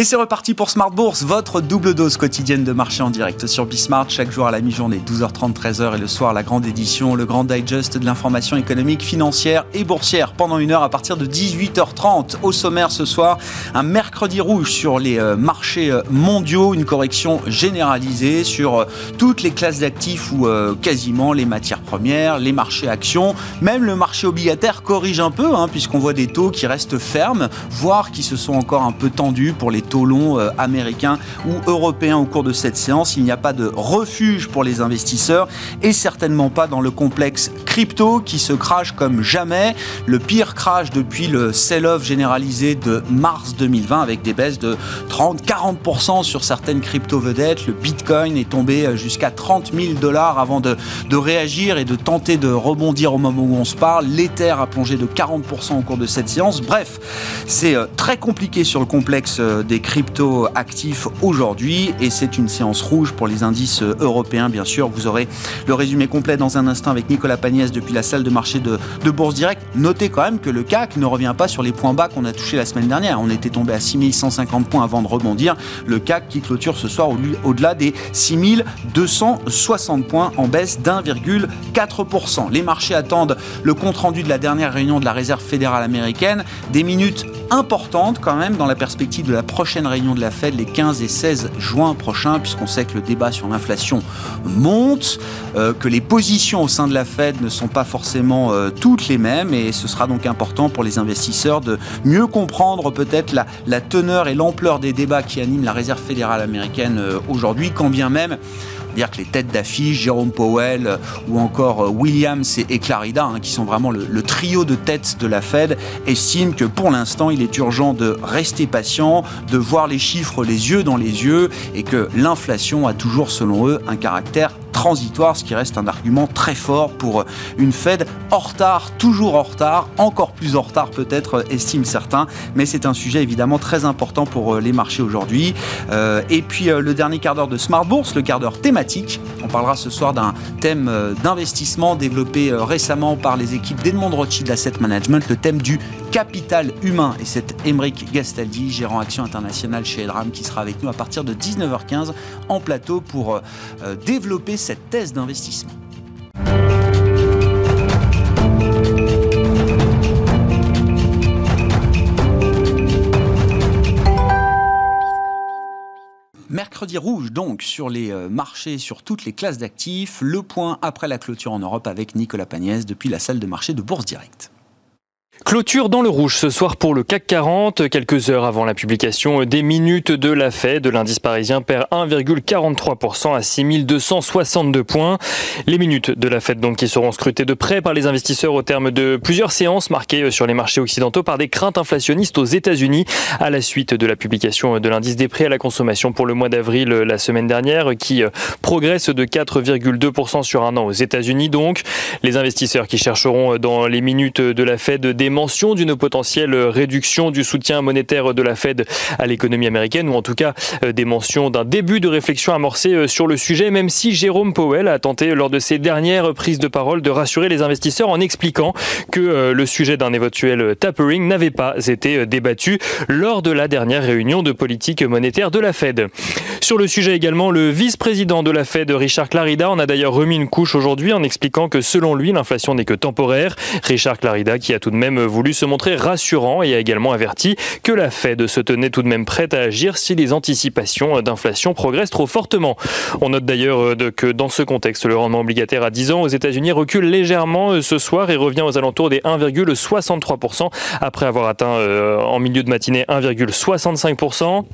Et c'est reparti pour Smart Bourse, votre double dose quotidienne de marché en direct sur Bismart, chaque jour à la mi-journée, 12h30, 13h et le soir, la grande édition, le grand digest de l'information économique, financière et boursière pendant une heure à partir de 18h30. Au sommaire ce soir, un mercredi rouge sur les euh, marchés euh, mondiaux, une correction généralisée sur euh, toutes les classes d'actifs ou quasiment les matières premières, les marchés actions, même le marché obligataire corrige un peu, hein, puisqu'on voit des taux qui restent fermes, voire qui se sont encore un peu tendus pour les taux euh, américains ou européens au cours de cette séance. Il n'y a pas de refuge pour les investisseurs et certainement pas dans le complexe crypto qui se crache comme jamais. Le pire crash depuis le sell-off généralisé de mars 2020 avec des baisses de 30-40% sur certaines crypto-vedettes. Le Bitcoin est tombé jusqu'à 30 000 dollars avant de, de réagir et de tenter de rebondir au moment où on se parle. L'Ether a plongé de 40% au cours de cette séance. Bref, c'est euh, très compliqué sur le complexe euh, des cryptos actifs aujourd'hui et c'est une séance rouge pour les indices européens bien sûr. Vous aurez le résumé complet dans un instant avec Nicolas Pagnès depuis la salle de marché de, Bourse Direct. Notez quand même que le CAC ne revient pas sur les points bas qu'on a touchés la semaine dernière. On était tombé à 6150 points avant de rebondir. Le CAC qui clôture ce soir au-delà des 6260 points en baisse d'1,4%. Les marchés attendent le compte-rendu de la dernière réunion de la Réserve fédérale américaine. Des minutes importantes quand même dans la perspective de la prochaine réunion de la Fed les 15 et 16 juin prochains, puisqu'on sait que le débat sur l'inflation monte, euh, que les positions au sein de la Fed ne sont pas forcément euh, toutes les mêmes, et ce sera donc important pour les investisseurs de mieux comprendre peut-être la, la teneur et l'ampleur des débats qui animent la Réserve fédérale américaine euh, aujourd'hui, quand bien même dire que les têtes d'affiche, Jérôme Powell euh, ou encore euh, Williams et, Clarida, hein, qui sont vraiment le, trio de têtes de la Fed, estiment que pour l'instant, il est urgent de rester patient, de voir les chiffres les yeux dans les yeux et que l'inflation a toujours, selon eux, un caractère transitoire, ce qui reste un argument très fort pour une Fed en retard, toujours en retard, encore plus en retard peut-être, estiment certains, mais c'est un sujet évidemment très important pour les marchés aujourd'hui. Euh, et puis le dernier quart d'heure de Smart Bourse, le quart d'heure thématique on parlera ce soir d'un thème euh, d'investissement développé euh, récemment par les équipes d'Edmond Rothschild Asset Management, le thème du capital humain. Et c'est Emeric Gastaldi, gérant action internationale chez Edram, qui sera avec nous à partir de 19h15 en plateau pour euh, développer cette thèse d'investissement. Mercredi rouge donc sur les euh, marchés, sur toutes les classes d'actifs. Le point après la clôture en Europe avec Nicolas Pagnès depuis la salle de marché de Bourse Directe. Clôture dans le rouge ce soir pour le CAC 40, quelques heures avant la publication des minutes de la Fed. L'indice parisien perd 1,43% à 6262 points. Les minutes de la Fed donc qui seront scrutées de près par les investisseurs au terme de plusieurs séances marquées sur les marchés occidentaux par des craintes inflationnistes aux États-Unis à la suite de la publication de l'indice des prix à la consommation pour le mois d'avril la semaine dernière qui progresse de 4,2% sur un an aux États-Unis donc. Les investisseurs qui chercheront dans les minutes de la Fed des mention d'une potentielle réduction du soutien monétaire de la Fed à l'économie américaine, ou en tout cas euh, des mentions d'un début de réflexion amorcée euh, sur le sujet, même si Jérôme Powell a tenté lors de ses dernières prises de parole de rassurer les investisseurs en expliquant que euh, le sujet d'un éventuel tapering n'avait pas été débattu lors de la dernière réunion de politique monétaire de la Fed. Sur le sujet également, le vice-président de la Fed, Richard Clarida, en a d'ailleurs remis une couche aujourd'hui en expliquant que selon lui, l'inflation n'est que temporaire. Richard Clarida qui a tout de même voulu se montrer rassurant et a également averti que la Fed se tenait tout de même prête à agir si les anticipations d'inflation progressent trop fortement. On note d'ailleurs euh, que dans ce contexte, le rendement obligataire à 10 ans aux États-Unis recule légèrement euh, ce soir et revient aux alentours des 1,63% après avoir atteint euh, en milieu de matinée 1,65%.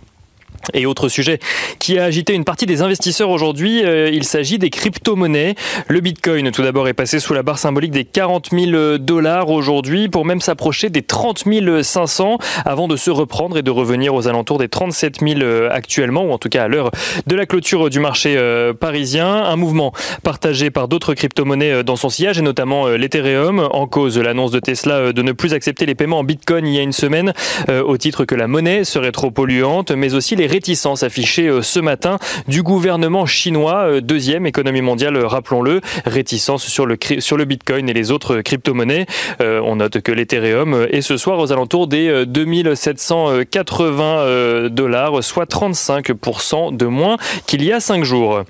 Et autre sujet qui a agité une partie des investisseurs aujourd'hui, euh, il s'agit des crypto-monnaies. Le Bitcoin, tout d'abord, est passé sous la barre symbolique des 40 000 dollars aujourd'hui, pour même s'approcher des 30 500 avant de se reprendre et de revenir aux alentours des 37 000 euh, actuellement, ou en tout cas à l'heure de la clôture du marché euh, parisien. Un mouvement partagé par d'autres crypto-monnaies dans son sillage, et notamment l'Ethereum, en cause l'annonce de Tesla de ne plus accepter les paiements en Bitcoin il y a une semaine, au titre que la monnaie serait trop polluante, mais aussi les réticence affichée ce matin du gouvernement chinois, deuxième économie mondiale, rappelons-le, réticence sur le, sur le Bitcoin et les autres crypto-monnaies. on note que l'Ethereum est ce soir aux alentours des 2780 dollars, soit 35% de moins qu'il y a cinq jours.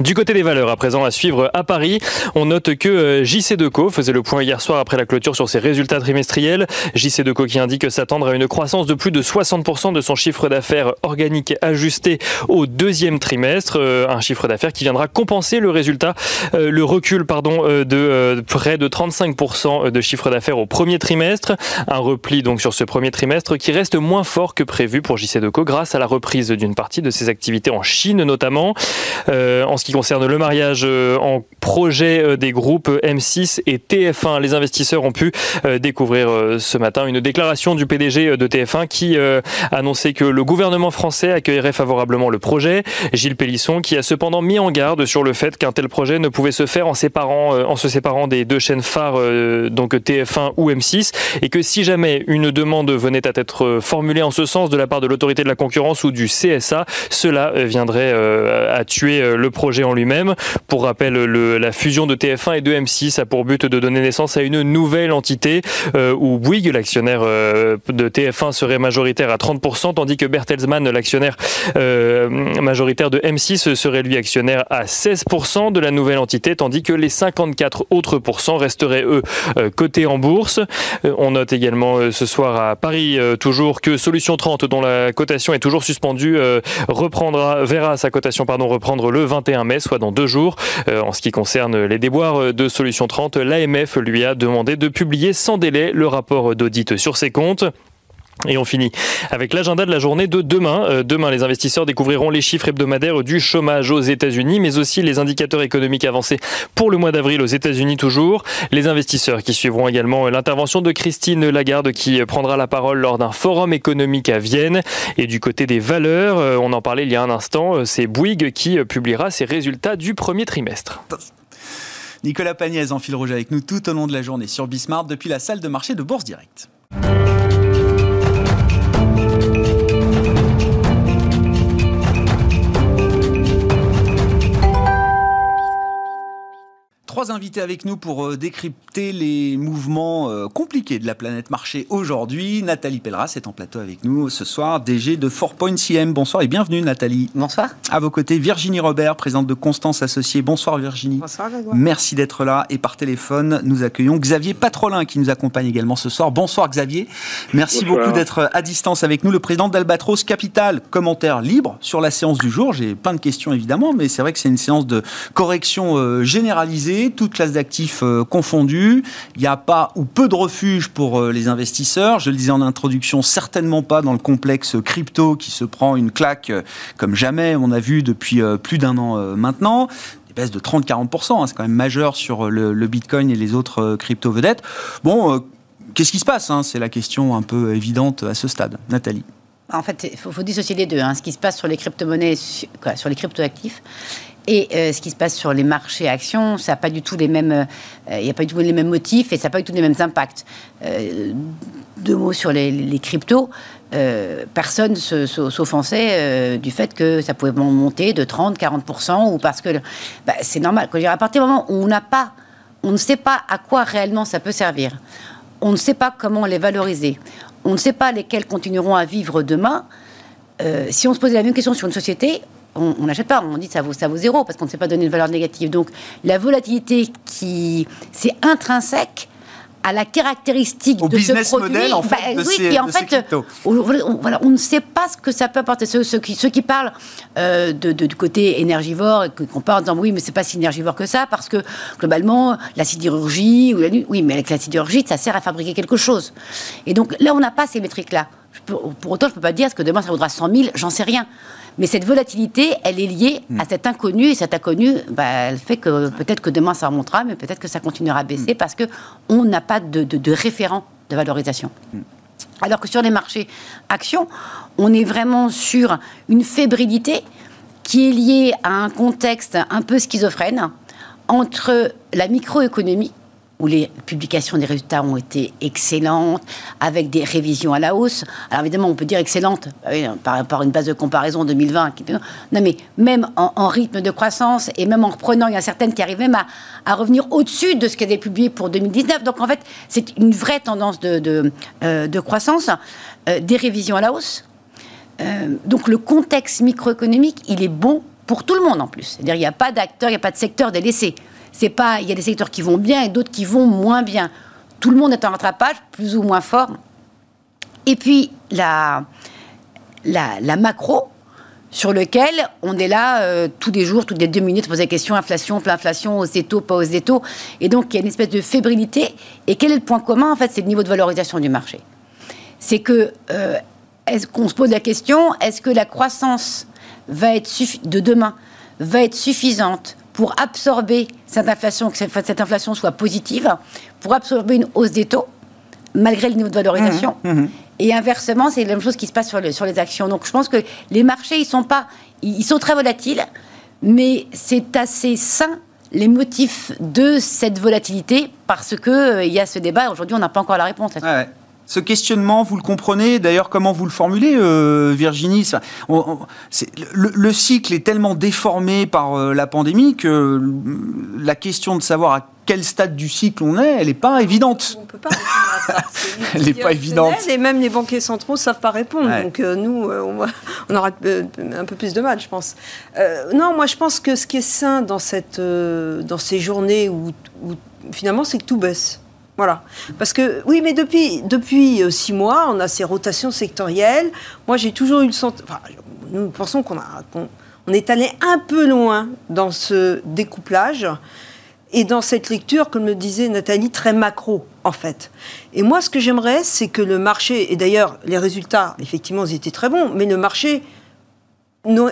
Du côté des valeurs, à présent à suivre à Paris, on note que euh, JC Deco faisait le point hier soir après la clôture sur ses résultats trimestriels. JC Deco qui indique s'attendre à une croissance de plus de 60% de son chiffre d'affaires organique ajusté au deuxième trimestre, euh, un chiffre d'affaires qui viendra compenser le résultat, euh, le recul pardon de près de 35% de chiffre d'affaires au premier trimestre, un repli donc sur ce premier trimestre qui reste moins fort que prévu pour JC Deco grâce à la reprise d'une partie de ses activités en Chine notamment. En ce qui concerne le mariage euh, en projet euh, des groupes M6 et TF1, les investisseurs ont pu euh, découvrir ce matin une déclaration du PDG de TF1 qui annonçait que le gouvernement français accueillerait favorablement le projet. Gilles Pélisson qui a cependant mis en garde sur le fait qu'un tel projet ne pouvait se faire en, en se séparant des deux chaînes phares, donc TF1 ou M6, et que si jamais une demande venait à être formulée en ce sens de la part de l'autorité de la concurrence ou du CSA, cela viendrait à tuer le projet projet en lui-même. Pour rappel, la fusion de TF1 et de M6 a pour but de donner naissance à une nouvelle entité euh, où Bouygues, l'actionnaire euh, de TF1, serait majoritaire à 30%, tandis que Bertelsmann, l'actionnaire euh, majoritaire de M6, serait lui actionnaire à 16% de la nouvelle entité, tandis que les 54 autres pourcents resteraient eux cotés en bourse. on note également ce soir à Paris toujours que Solution 30, dont la cotation est toujours suspendue, reprendra verra sa cotation pardon reprendre le 21 mai, soit dans deux jours. Euh, en ce qui concerne les déboires de Solution 30, l'AMF lui a demandé de publier sans délai le rapport d'audit sur ses comptes. Et on finit avec l'agenda de la journée de demain. Euh, demain, les investisseurs découvriront les chiffres hebdomadaires du chômage aux États-Unis, mais aussi les indicateurs économiques avancés pour le mois d'avril aux États-Unis toujours. Les investisseurs qui suivront également l'intervention de Christine Lagarde qui prendra la parole lors d'un forum économique à Vienne. Et du côté des valeurs, euh, on en parlait il y a un instant, euh, c'est Bouygues qui publiera ses résultats du premier trimestre. Nicolas Pagnès en fil rouge avec nous tout au long de la journée sur Bismart depuis la salle de marché de Bourse Direct. Trois invités avec nous pour euh, décrypter les mouvements euh, compliqués de la planète marché aujourd'hui. Nathalie Pelleras est en plateau avec nous ce soir, DG de 4.cm. Bonsoir et bienvenue Nathalie. Bonsoir. À vos côtés, Virginie Robert, présidente de Constance Associée. Bonsoir Virginie. Bonsoir Grégoire. Merci d'être là. Et par téléphone, nous accueillons Xavier Patrolin qui nous accompagne également ce soir. Bonsoir Xavier. Merci beaucoup d'être à distance avec nous. Le président d'Albatros Capital, commentaire libre sur la séance du jour. J'ai plein de questions évidemment, mais c'est vrai que c'est une séance de correction euh, toutes classes d'actifs euh, confondues. Il n'y a pas ou peu de refuge pour euh, les investisseurs. Je le disais en introduction, certainement pas dans le complexe crypto qui se prend une claque euh, comme jamais on a vu depuis plus d'un an maintenant Des baisses de 30-40%, hein, c'est quand même majeur sur le, Bitcoin et les autres crypto-vedettes. Bon, qu'est-ce qui se passe hein? C'est la question un peu évidente à ce stade. Nathalie en fait, il faut, dissocier les deux. Hein. Ce qui se passe sur les crypto-monnaies, sur les crypto-actifs, et euh, ce qui se passe sur les marchés actions, ça n'a pas du tout les mêmes, euh, il a pas du tout les mêmes motifs et ça n'a pas du tout les mêmes impacts. Euh, deux mots sur les, cryptos. personne s'offensait du fait que ça pouvait monter de 30-40% ou parce que bah, c'est normal. à partir du moment où on n'a pas, on ne sait pas à quoi réellement ça peut servir, on ne sait pas comment les valoriser, on ne sait pas lesquels continueront à vivre demain. si on se posait la même question sur une société, on n'achète pas, on dit ça vaut, ça vaut zéro parce qu'on ne sait pas donner une valeur négative. Donc la volatilité qui c'est intrinsèque à la caractéristique de ce produit. Model, en fait, bah, oui, en fait, on, voilà, on ne sait pas ce que ça peut apporter. Ceux, qui, ceux qui, parlent euh, de, du côté énergivore, et qu'on parle en disant oui, mais c'est pas si énergivore que ça, parce que globalement, la sidérurgie, oui, mais avec la sidérurgie, ça sert à fabriquer quelque chose. Et donc là, on n'a pas ces métriques-là. Pour autant, je ne peux pas dire que demain ça vaudra 100 000, j'en sais rien. Mais cette volatilité, elle est liée à hmm. cet inconnu. Et cet inconnu, bah, elle fait que peut-être que demain ça remontera, mais peut-être que ça continuera à baisser hmm. parce qu'on n'a pas de, référent de valorisation. Hmm. Alors que sur les marchés actions, on est vraiment sur une fébrilité qui est liée à un contexte un peu schizophrène entre la microéconomie où les publications des résultats ont été excellentes, avec des révisions à la hausse. Alors évidemment, on peut dire excellente euh, par à une base de comparaison 2020. Non, mais même en, rythme de croissance et même en reprenant, il y a certaines qui arrivent même à, revenir au-dessus de ce qui a été publié pour 2019. Donc en fait, c'est une vraie tendance de, euh, croissance, euh, des révisions à la hausse. donc le contexte microéconomique, il est bon pour tout le monde en plus. C'est-à-dire il n'y a pas d'acteur, il n'y a pas de secteur délaissé c'est pas, il y a des secteurs qui vont bien et d'autres qui vont moins bien. Tout le monde est en rattrapage, plus ou moins fort. Et puis la, la, macro, sur lequel on est là euh, tous les jours, toutes les deux minutes, poser la question inflation, plein inflation, hausse des taux, pas hausse des taux. Et donc, il y a une espèce de fébrilité. Et quel est le point commun En fait, c'est le niveau de valorisation du marché. C'est que, euh, est-ce qu'on se pose la question, est-ce que la croissance va être de demain va être suffisante pour absorber cette inflation, que cette inflation soit positive, pour absorber une hausse des taux, malgré le niveau de valorisation. Mmh, mmh. Et inversement, c'est la même chose qui se passe sur, sur les actions. Donc je pense que les marchés, ils sont, pas, ils sont très volatiles, mais c'est assez sain les motifs de cette volatilité parce qu'il euh, il y a ce débat. Aujourd'hui, on n'a pas encore la réponse. Ce questionnement, vous le comprenez D'ailleurs, comment vous le formulez, euh, Virginie? Le, cycle est tellement déformé par euh, la pandémie que la question de savoir à quel stade du cycle on est, elle n'est pas évidente. On ne peut pas répondre à ça. elle n'est pas évidente. Et même les banquiers centraux ne savent pas répondre. Donc euh, nous, on, aura un peu plus de mal, je pense. non, moi je pense que ce qui est sain dans, cette, dans ces journées où finalement c'est que tout baisse. Voilà. Parce que, oui, mais depuis, depuis euh, six mois, on a ces rotations sectorielles. Moi, j'ai toujours eu le sentiment. nous pensons qu'on on est allé un peu loin dans ce découplage et dans cette lecture, comme le disait Nathalie, très macro, en fait. Et moi, ce que j'aimerais, c'est que le marché, et d'ailleurs, les résultats, effectivement, ils étaient très bons, mais le marché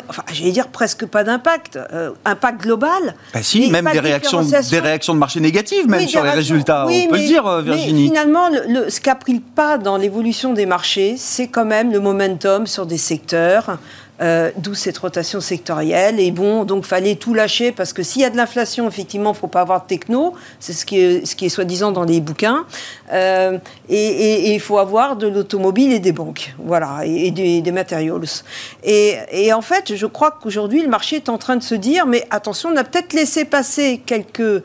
enfin, j'allais dire presque pas d'impact, euh, impact global. Bah si, même des réactions, des réactions de marché négatives, même sur les résultats, on peut le dire, euh, Virginie. Mais finalement, le, ce qui a pris le pas dans l'évolution des marchés, c'est quand même le momentum sur des secteurs euh, d'où cette rotation sectorielle. Et bon, donc fallait tout lâcher parce que s'il y a de l'inflation, effectivement, il faut pas avoir de techno. C'est ce qui est, ce qui est soi-disant dans les bouquins. Euh, et il faut avoir de l'automobile et des banques, voilà, et, des, des et, en fait, je crois qu'aujourd'hui, le marché est en train de se dire, mais attention, on a peut-être laissé passer quelques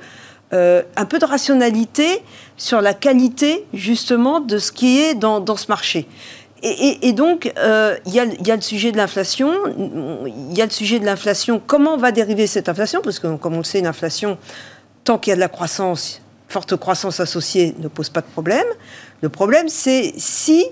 euh, un peu de rationalité sur la qualité justement de ce qui est dans, dans ce marché. Et, donc, euh, il y, a le sujet de l'inflation. Il y a le sujet de l'inflation. Comment va dériver cette inflation? Parce que, comme on le sait, l'inflation, tant qu'il y a de la croissance, forte croissance associée, ne pose pas de problème. Le problème, c'est si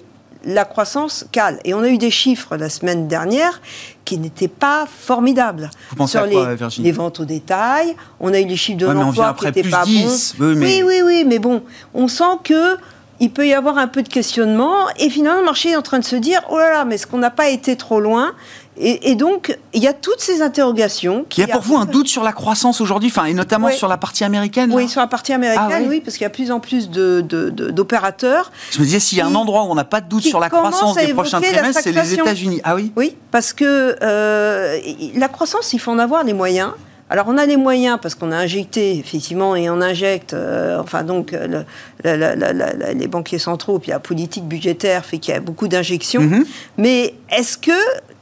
la croissance cale. Et on a eu des chiffres la semaine dernière qui n'étaient pas formidables. Vous pensez Sur à quoi, les, les, ventes au détail, on a eu les chiffres de l'emploi qui n'étaient pas 10. bons. Oui, oui, oui, mais bon, on sent que il peut y avoir un peu de questionnement. Et finalement, le marché est en train de se dire oh là là, mais est-ce qu'on n'a pas été trop loin? Et, donc, il y a toutes ces interrogations. il y a pour vous un doute sur la croissance aujourd'hui, enfin, et notamment sur la partie américaine Oui, sur la partie américaine, ah oui. parce qu'il y a de plus en plus d'opérateurs. Je me disais, s'il y a un endroit où on n'a pas de doute sur la croissance des prochains trimestres, c'est les États-Unis. Ah oui? Oui, parce que euh, la croissance, il faut en avoir les moyens. Alors on a les moyens parce qu'on a injecté effectivement et on injecte, euh, enfin donc euh, les banquiers centraux puis la politique budgétaire fait qu'il y a beaucoup d'injections. Mhm. Mais est-ce que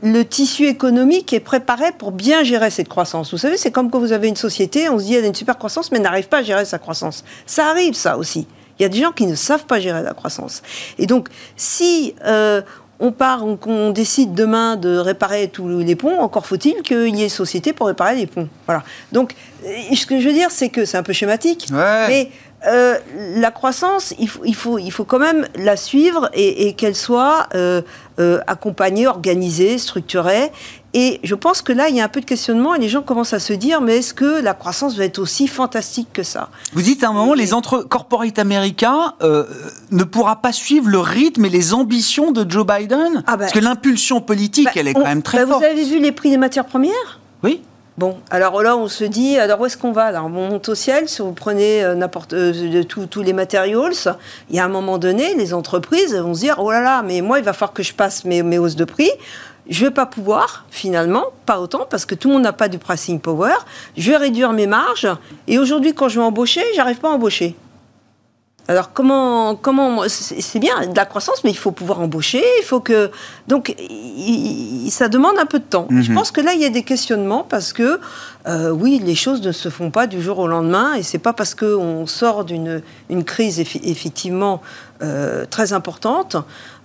le tissu économique est préparé pour bien gérer cette croissance? Vous savez, c'est comme quand vous avez une société, on se dit elle a une super croissance mais n'arrive pas à gérer sa croissance. Ça arrive ça aussi. Il y a des gens qui ne savent pas gérer la croissance. Et donc, si euh, on part, on, décide demain de réparer tous les ponts, encore faut-il qu'il y ait société pour réparer les ponts. Voilà. Donc, euh, ce que je veux dire, c'est que c'est un peu schématique, mais euh, la croissance, il faut, il, faut, il faut quand même la suivre et, qu'elle soit euh, accompagnée, organisée, structurée. Et je pense que là, il y a un peu de questionnement et les gens commencent à se dire, mais est-ce que la croissance va être aussi fantastique que ça? Vous dites à un moment, les entre corporates américains euh, ne pourra pas suivre le rythme et les ambitions de Joe Biden ah ben, Parce que l'impulsion politique, bah, elle est quand même très bah, forte. Vous avez vu les prix des matières premières? Oui. Bon, alors là, on se dit, alors où est-ce qu'on va? On monte au ciel, si vous prenez euh, n'importe euh, tous les matériaux, il y a un moment donné, les entreprises vont se dire, oh là là, mais moi, il va falloir que je passe mes, mes hausses de prix je vais pas pouvoir, finalement, pas autant, parce que tout le monde n'a pas du pricing power. Je vais réduire mes marges. Et aujourd'hui, quand je vais embaucher, j'arrive pas à embaucher. Alors comment comment c'est bien de la croissance, mais il faut pouvoir embaucher, il faut que donc ça demande un peu de temps. Je mhm. pense que là il y a des questionnements parce que euh, oui les choses ne se font pas du jour au lendemain et c'est pas parce que on sort d'une une crise effectivement euh, très importante,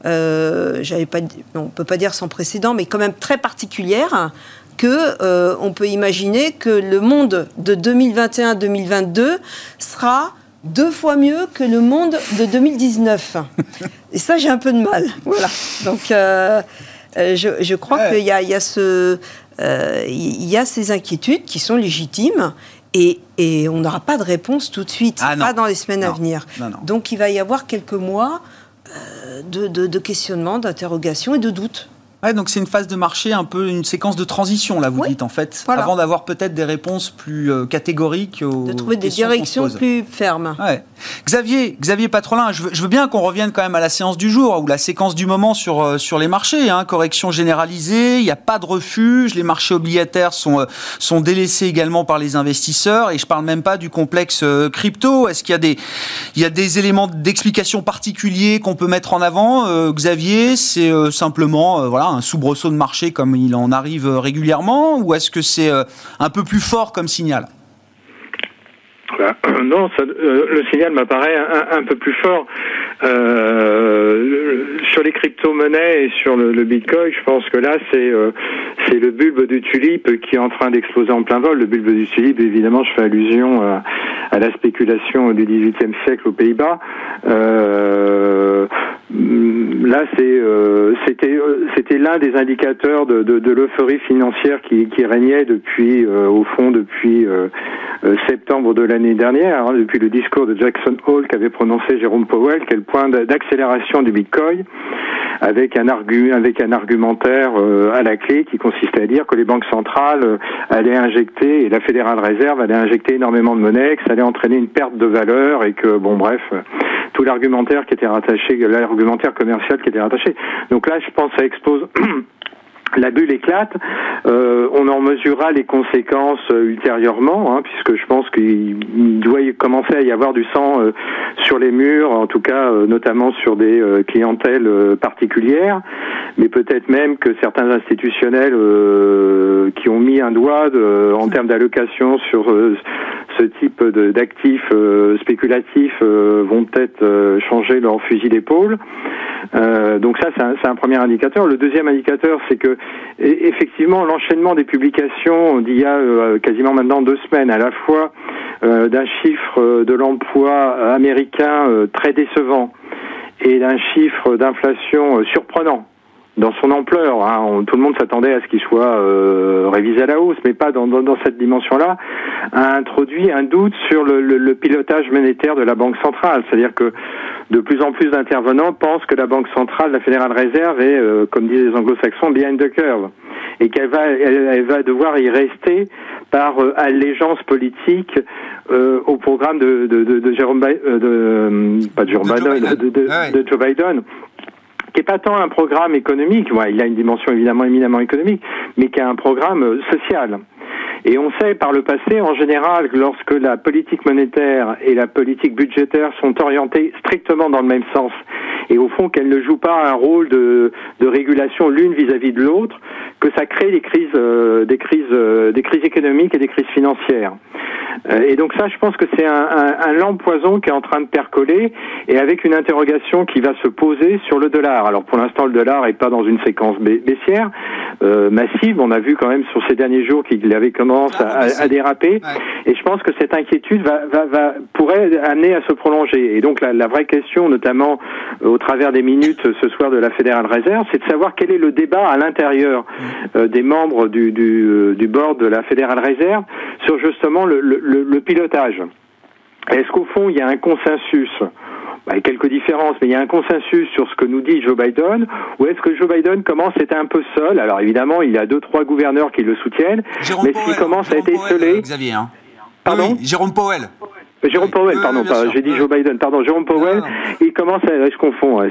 euh, j'avais pas on peut pas dire sans précédent, mais quand même très particulière que euh, on peut imaginer que le monde de 2021-2022 sera deux fois mieux que le monde de 2019. Et ça, j'ai un peu de mal. Voilà. Donc, euh, euh, je, crois qu'il y a, il y, a ce, il y a ces inquiétudes qui sont légitimes. Et, et on n'aura pas de réponse tout de suite, ah pas dans les semaines à venir. Donc il va y avoir quelques mois de, de, de questionnement, d'interrogation et de doute. Ouais, donc c'est une phase de marché, un peu une séquence de transition, là, vous dites, en fait, avant d'avoir peut-être des réponses plus euh, catégoriques. Aux de trouver des directions plus fermes. Ouais. Xavier, Xavier Patrolin, je veux, je veux bien qu'on revienne quand même à la séance du jour, ou la séquence du moment sur, euh, sur les marchés. Hein, correction généralisée, il n'y a pas de refuge, les marchés obligataires sont, euh, sont délaissés également par les investisseurs, et je parle même pas du complexe crypto. Est-ce qu'il y a des, il y a des éléments d'explication particuliers qu'on peut mettre en avant Xavier, c'est simplement, voilà, un soubresaut de marché comme il en arrive régulièrement ou est-ce que c'est euh, un peu plus fort comme signal? Bah, non, euh, le signal m'apparaît un, peu plus fort. Euh, sur les crypto-monnaies et sur le, Bitcoin, je pense que là, c'est c'est le bulbe du tulipe qui est en train d'exploser en plein vol. Le bulbe du tulipe, évidemment, je fais allusion à, la spéculation du XVIIIe siècle aux Pays-Bas. Là, c'est, euh, c'était, euh, c'était l'un des indicateurs de, de, de l'euphorie financière qui, qui, régnait depuis, euh, au fond, depuis septembre de l'année dernière, hein, depuis le discours de Jackson Hole qu'avait prononcé Jérôme Powell, quel point d'accélération du Bitcoin, avec un, avec un argumentaire à la clé qui consistait à dire que les banques centrales allaient injecter, et la Fédérale Réserve allait injecter énormément de monnaie, que ça allait entraîner une perte de valeur, et que, bon, bref, tout l'argumentaire qui était rattaché, l'argumentaire commercial qui était rattaché. Donc là, je pense que ça expose la bulle éclate, euh, on en mesurera les conséquences euh, ultérieurement, hein, puisque je pense qu'il doit commencer à y avoir du sang euh, sur les murs, en tout cas notamment sur des clientèles particulières, mais peut-être même que certains institutionnels qui ont mis un doigt en termes d'allocation sur ce type d'actifs spéculatifs vont peut-être changer leur fusil d'épaule. donc ça, c'est un, un, premier indicateur. Le deuxième indicateur, c'est que effectivement, l'enchaînement des publications d'il y a euh, quasiment maintenant deux semaines, à la fois euh, d'un chiffre de l'emploi américain euh, très décevant et d'un chiffre d'inflation surprenant dans son ampleur. Hein. tout le monde s'attendait à ce qu'il soit révisé à la hausse, mais pas dans, cette dimension-là, a introduit un doute sur le, pilotage monétaire de la Banque centrale. C'est-à-dire que de plus en plus d'intervenants pensent que la Banque centrale, la Fédérale Réserve est, euh, comme disent les anglo-saxons, behind the curve, et qu'elle va, elle, va devoir y rester par euh, allégeance politique euh, au programme de, de, de, de Jérôme de, pas de Jérôme Biden, de, ah de, Joe Biden qui est pas tant un programme économique, il a une dimension évidemment éminemment économique, mais qui a un programme social. Et on sait par le passé, en général, que lorsque la politique monétaire et la politique budgétaire sont orientées strictement dans le même sens, et au fond qu'elles ne jouent pas un rôle de, de régulation l'une vis-à-vis de l'autre, que ça crée des crises, euh, des crises, euh, des crises économiques et des crises financières. Euh, et donc ça, je pense que c'est un, un, un lamp poison qui est en train de percoler, et avec une interrogation qui va se poser sur le dollar. Alors pour l'instant, le dollar est pas dans une séquence baissière massive. On a vu quand même sur ces derniers jours qu'il avait comme à, déraper. Et je pense que cette inquiétude va, va, va, pourrait amener à se prolonger. Et donc la, la, vraie question, notamment euh, au travers des minutes ce soir de la Fédérale Réserve, c'est de savoir quel est le débat à l'intérieur euh, des membres du, du, euh, du board de la Fédérale Réserve sur justement le, le, le pilotage. Est-ce qu'au fond, il y a un consensus bah, quelques différences, mais il y a un consensus sur ce que nous dit Joe Biden, ou est-ce que Joe Biden commence à être un peu seul? Alors évidemment, il y a deux, trois gouverneurs qui le soutiennent, mais s'il commence à être esselé... Xavier, hein. Pardon? Jérôme Powell. Jérôme Powell, pardon, j'ai dit Joe Biden, pardon, Jérôme Powell, il commence à, je confonds,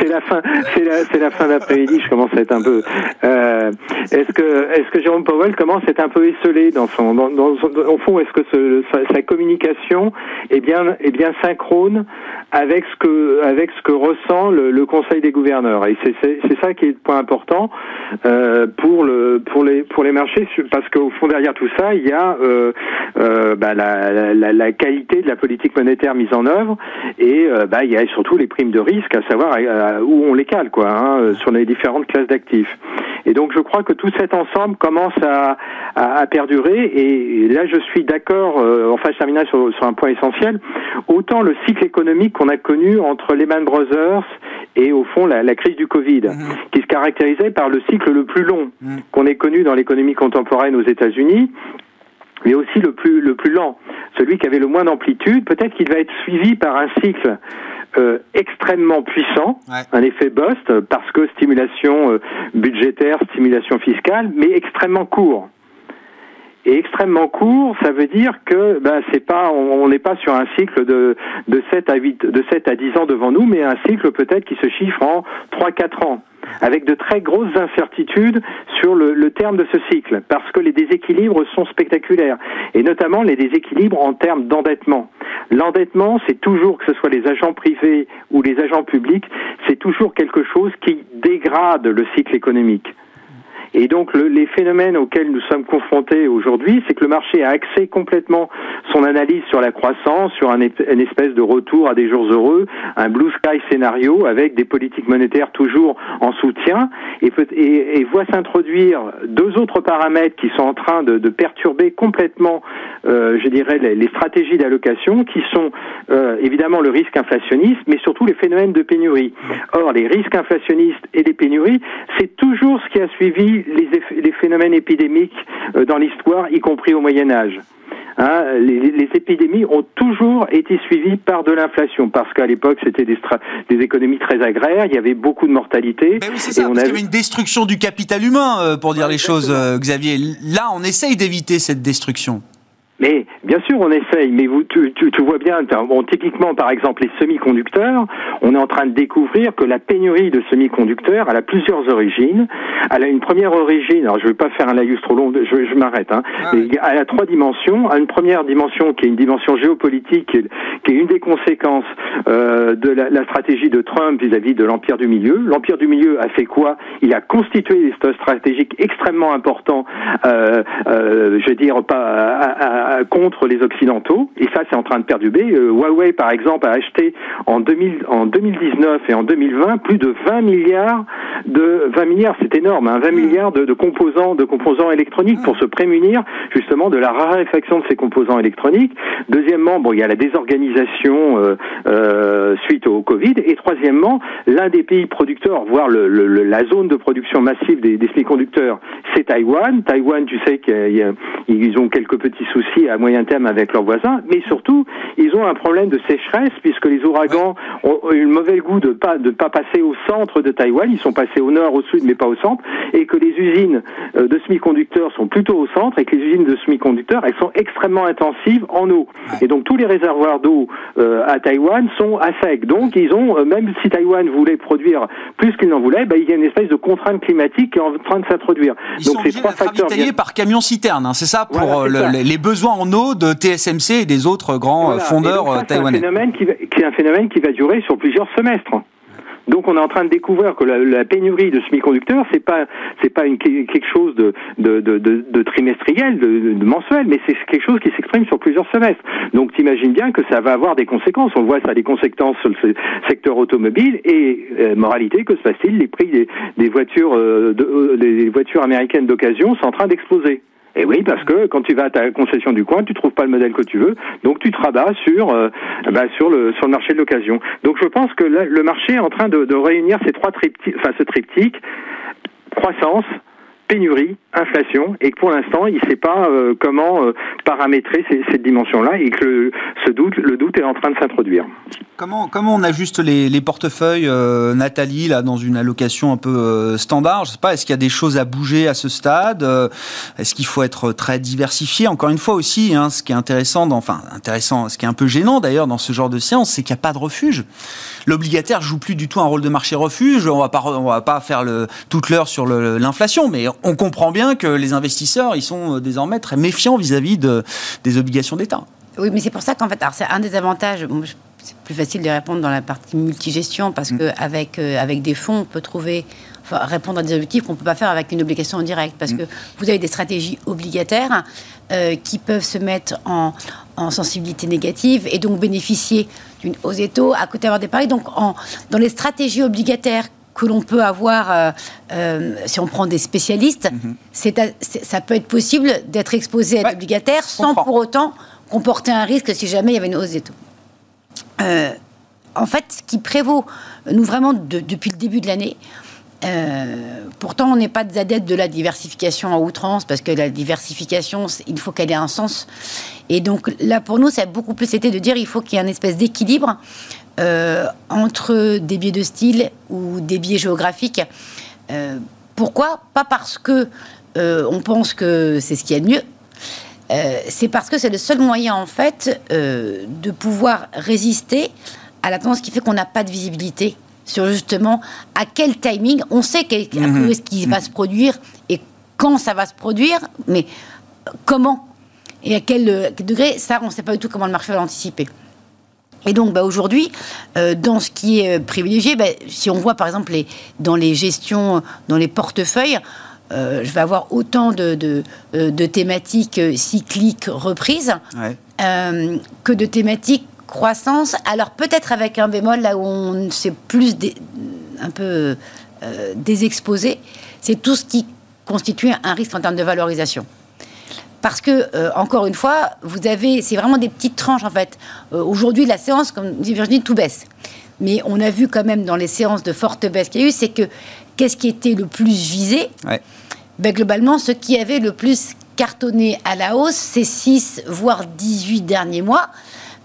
c'est la fin, c'est la, la, fin d'après-midi, je commence à être un peu, euh, est-ce que, est-ce que Jérôme Powell commence à être un peu esselé dans son, dans, dans au fond, est-ce que ce, sa, communication est bien, est bien synchrone avec ce que, avec ce que ressent le, le Conseil des gouverneurs? Et c'est, c'est, c'est ça qui est le point important euh, pour le, pour les, pour les marchés, parce qu'au fond derrière tout ça, il y a euh, euh, bah, la, la, la, qualité de la politique monétaire mise en œuvre et euh, bah, il y a surtout les primes de risque, à savoir euh, où on les cale, quoi, hein, sur les différentes classes d'actifs. Et donc je crois que tout cet ensemble commence à, à, perdurer. Et là, je suis d'accord, euh, enfin je termine sur, sur un point essentiel. Autant le cycle économique qu'on a connu entre Lehman Brothers et au fond la, la crise du Covid, mhm. qui se caractérisait par le cycle le plus long mhm. qu'on ait connu dans l'économie contemporaine aux États-Unis, mais aussi le plus le plus lent, celui qui avait le moins d'amplitude. Peut-être qu'il va être suivi par un cycle euh, extrêmement puissant, un effet bust, parce que stimulation euh, budgétaire, stimulation fiscale, mais extrêmement court. Et extrêmement court, ça veut dire que ben, c'est pas, on n'est pas sur un cycle de, de 7 à 8, de 7 à 10 ans devant nous, mais un cycle peut-être qui se chiffre en 3-4 ans avec de très grosses incertitudes sur le, terme de ce cycle, parce que les déséquilibres sont spectaculaires, et notamment les déséquilibres en termes d'endettement. L'endettement, c'est toujours, que ce soit les agents privés ou les agents publics, c'est toujours quelque chose qui dégrade le cycle économique. Et donc le, les phénomènes auxquels nous sommes confrontés aujourd'hui, c'est que le marché a axé complètement son analyse sur la croissance, sur un, une espèce de retour à des jours heureux, un blue sky scénario avec des politiques monétaires toujours en soutien, et, et, et voit s'introduire deux autres paramètres qui sont en train de, de perturber complètement, euh, je dirais, les, les stratégies d'allocation, qui sont euh, évidemment le risque inflationniste, mais surtout les phénomènes de pénurie. Or, les risques inflationnistes et les pénuries, c'est toujours ce qui a suivi les, phénomènes épidémiques euh, dans l'histoire, y compris au Moyen Âge. Hein, les, épidémies ont toujours été suivies par de l'inflation, parce qu'à l'époque, c'était des, économies très agraires, il y avait beaucoup de mortalité. Ben oui, c'est ça, parce y avait une destruction du capital humain, euh, pour dire les choses, euh, Xavier. Là, on essaye d'éviter cette destruction. Mais bien sûr, on essaye, mais vous, tu, tu, tu vois bien, bon, typiquement, par exemple, les semi-conducteurs, on est en train de découvrir que la pénurie de semi-conducteurs, elle a plusieurs origines. Elle a une première origine, alors je ne vais pas faire un laïus trop long, je, je m'arrête, hein, ah elle a trois dimensions. Une première dimension qui est une dimension géopolitique, qui est, une des conséquences euh, de la, la, stratégie de Trump vis-à-vis de l'Empire du Milieu. L'Empire du Milieu a fait quoi? Il a constitué des stocks stratégiques extrêmement importants, euh, euh, je veux dire, pas... À, à, contre les Occidentaux, et ça c'est en train de perdurer. Euh, Huawei, par exemple, a acheté en, 2000, en 2019 et en 2020 plus de 20 milliards de 20 milliards, c'est énorme, hein, 20 milliards de, de, composants de composants électroniques pour se prémunir justement de la raréfaction de ces composants électroniques. Deuxièmement, bon, il y a la désorganisation euh, euh, suite au Covid, et troisièmement, l'un des pays producteurs, voire le, le, la zone de production massive des, des semi-conducteurs, c'est Taïwan. Taïwan, tu sais qu'ils ont quelques petits soucis à moyen terme avec leurs voisins, mais surtout, ils ont un problème de sécheresse puisque les ouragans ont eu le mauvais goût de pas de pas passer au centre de Taïwan, ils sont passés au nord, au sud, mais pas au centre, et que les usines euh, de semi-conducteurs sont plutôt au centre, et que les usines de semi-conducteurs, elles sont extrêmement intensives en eau. Et donc tous les réservoirs d'eau euh, à Taïwan sont à sec. Donc ils ont, euh, même si Taïwan voulait produire plus qu'il n'en voulait, bah, il y a une espèce de contrainte climatique qui est en train de s'introduire. donc ces trois facteurs par camion citerne, hein, c'est ça pour les besoins en eau de TSMC et des autres grands fondeurs euh, taïwanais. C'est un phénomène qui va durer sur plusieurs semestres. Donc on est en train de découvrir que la, pénurie de semi-conducteurs c'est pas c'est pas une, quelque chose de de, de, de, trimestriel, de, de, mensuel, mais c'est quelque chose qui s'exprime sur plusieurs semestres. Donc t'imagines bien que ça va avoir des conséquences. On voit ça a des conséquences sur le secteur automobile et euh, moralité que se passe-t-il? Les prix des, des voitures euh, de, des voitures américaines d'occasion sont en train d'exploser. Et oui, parce que quand tu vas à ta concession du coin, tu trouves pas le modèle que tu veux, donc tu te rabats sur euh, bah, sur le sur le marché de l'occasion. Donc je pense que le marché est en train de, de réunir ces trois triptyques, enfin ce triptyque croissance, pénurie, inflation, et que pour l'instant, il ne sait pas euh, comment euh, paramétrer cette dimension-là, et que le, ce doute, le doute est en train de s'introduire. Comment, comment on ajuste les, les portefeuilles, euh, Nathalie, là, dans une allocation un peu standard? Je sais pas, est-ce qu'il y a des choses à bouger à ce stade? Est-ce qu'il faut être très diversifié? Encore une fois aussi, hein, ce qui est intéressant, dans, enfin intéressant, ce qui est un peu gênant d'ailleurs dans ce genre de séance, c'est qu'il n'y a pas de refuge. L'obligataire joue plus du tout un rôle de marché refuge. On va pas, on va pas faire toute l'heure sur l'inflation, mais on comprend bien que les investisseurs, ils sont euh, désormais très méfiants vis-à-vis de, des obligations d'État. Oui, mais c'est pour ça qu'en fait, alors c'est un des avantages. c'est plus facile de répondre dans la partie multigestion parce mm. qu'avec avec des fonds, on peut trouver répondre à des objectifs qu'on ne peut pas faire avec une obligation en direct. Parce mm. que vous avez des stratégies obligataires euh, qui peuvent se mettre en, sensibilité négative et donc bénéficier d'une hausse des taux à côté d'avoir des paris. Donc, en, dans les stratégies obligataires que l'on peut avoir, euh, euh, si on prend des spécialistes, mm-hmm. ça peut être possible d'être exposé à l'obligataire sans pour autant comporter un risque si jamais il y avait une hausse des taux. en fait, ce qui prévaut, nous vraiment depuis le début de l'année, euh, pourtant, on n'est pas des adeptes de la diversification à outrance, parce que la diversification, il faut qu'elle ait un sens. Et donc là, pour nous, ça a beaucoup plus été de dire il faut qu'il y ait un espèce d'équilibre euh, entre des biais de style ou des biais géographiques. Euh, pourquoi? Pas parce que on pense que c'est ce qui est de mieux. c'est parce que c'est le seul moyen, en fait, de pouvoir résister à la tendance qui fait qu'on n'a pas de visibilité sur justement à quel timing, on sait mhm. ce qui va se produire et quand ça va se produire, mais comment et à quel degré, ça, on ne sait pas du tout comment le marché va l'anticiper. Et donc bah, aujourd'hui, euh, dans ce qui est privilégié, bah, si on voit par exemple les, dans les gestions, dans les portefeuilles, euh, je vais avoir autant de, de, euh, thématiques cycliques reprises que de thématiques croissance. Alors peut-être avec un bémol là où on s'est plus un peu euh, désexposé, c'est tout ce qui constitue un risque en termes de valorisation. Parce que, euh, encore une fois, vous avez, c'est vraiment des petites tranches en fait. Euh, aujourd'hui, la séance, comme dit Virginie, tout baisse. Mais on a vu quand même dans les séances de forte baisse qu'il y a eu, c'est que qu'est-ce qui était le plus visé? Ben, Globalement, ce qui avait le plus cartonné à la hausse ces 6, voire 18 derniers mois,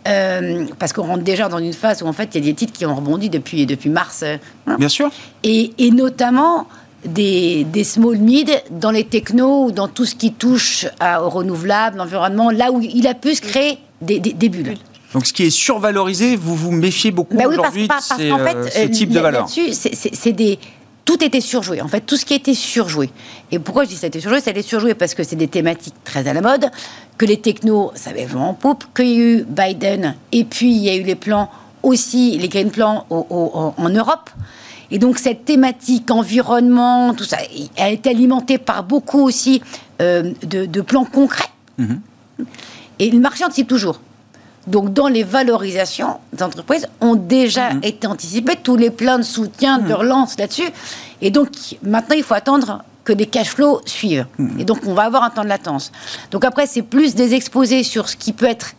euh, parce qu'on rentre déjà dans une phase où en fait il y a des titres qui ont rebondi depuis, depuis mars. Euh, Bien sûr. Et, et notamment des, des, small mid dans les technos ou dans tout ce qui touche à, au renouvelable, l'environnement, là où il a pu se créer des, des, bulles. Donc ce qui est survalorisé, vous vous méfiez beaucoup bah aujourd'hui de ces, fait, ce type de valeur. C'est des tout était surjoué. En fait, tout ce qui était surjoué. Et pourquoi je dis ça a été surjoué? Ça a été surjoué parce que c'est des thématiques très à la mode, que les technos, ça avait vraiment en poupe, qu'il y a eu Biden, et puis il y a eu les plans aussi, les green plans en Europe. Et donc cette thématique environnement, tout ça, a été alimentée par beaucoup aussi euh, de, plans concrets. Mm-hmm. Et le marché anticipe toujours. Donc, dans les valorisations des entreprises, ont déjà mhm. été anticipées tous les plans de soutien, de mhm. relance là-dessus. Et donc, maintenant, il faut attendre que des cash flows suivent. Mhm. Et donc, on va avoir un temps de latence. Donc, après, c'est plus des exposés sur ce qui peut être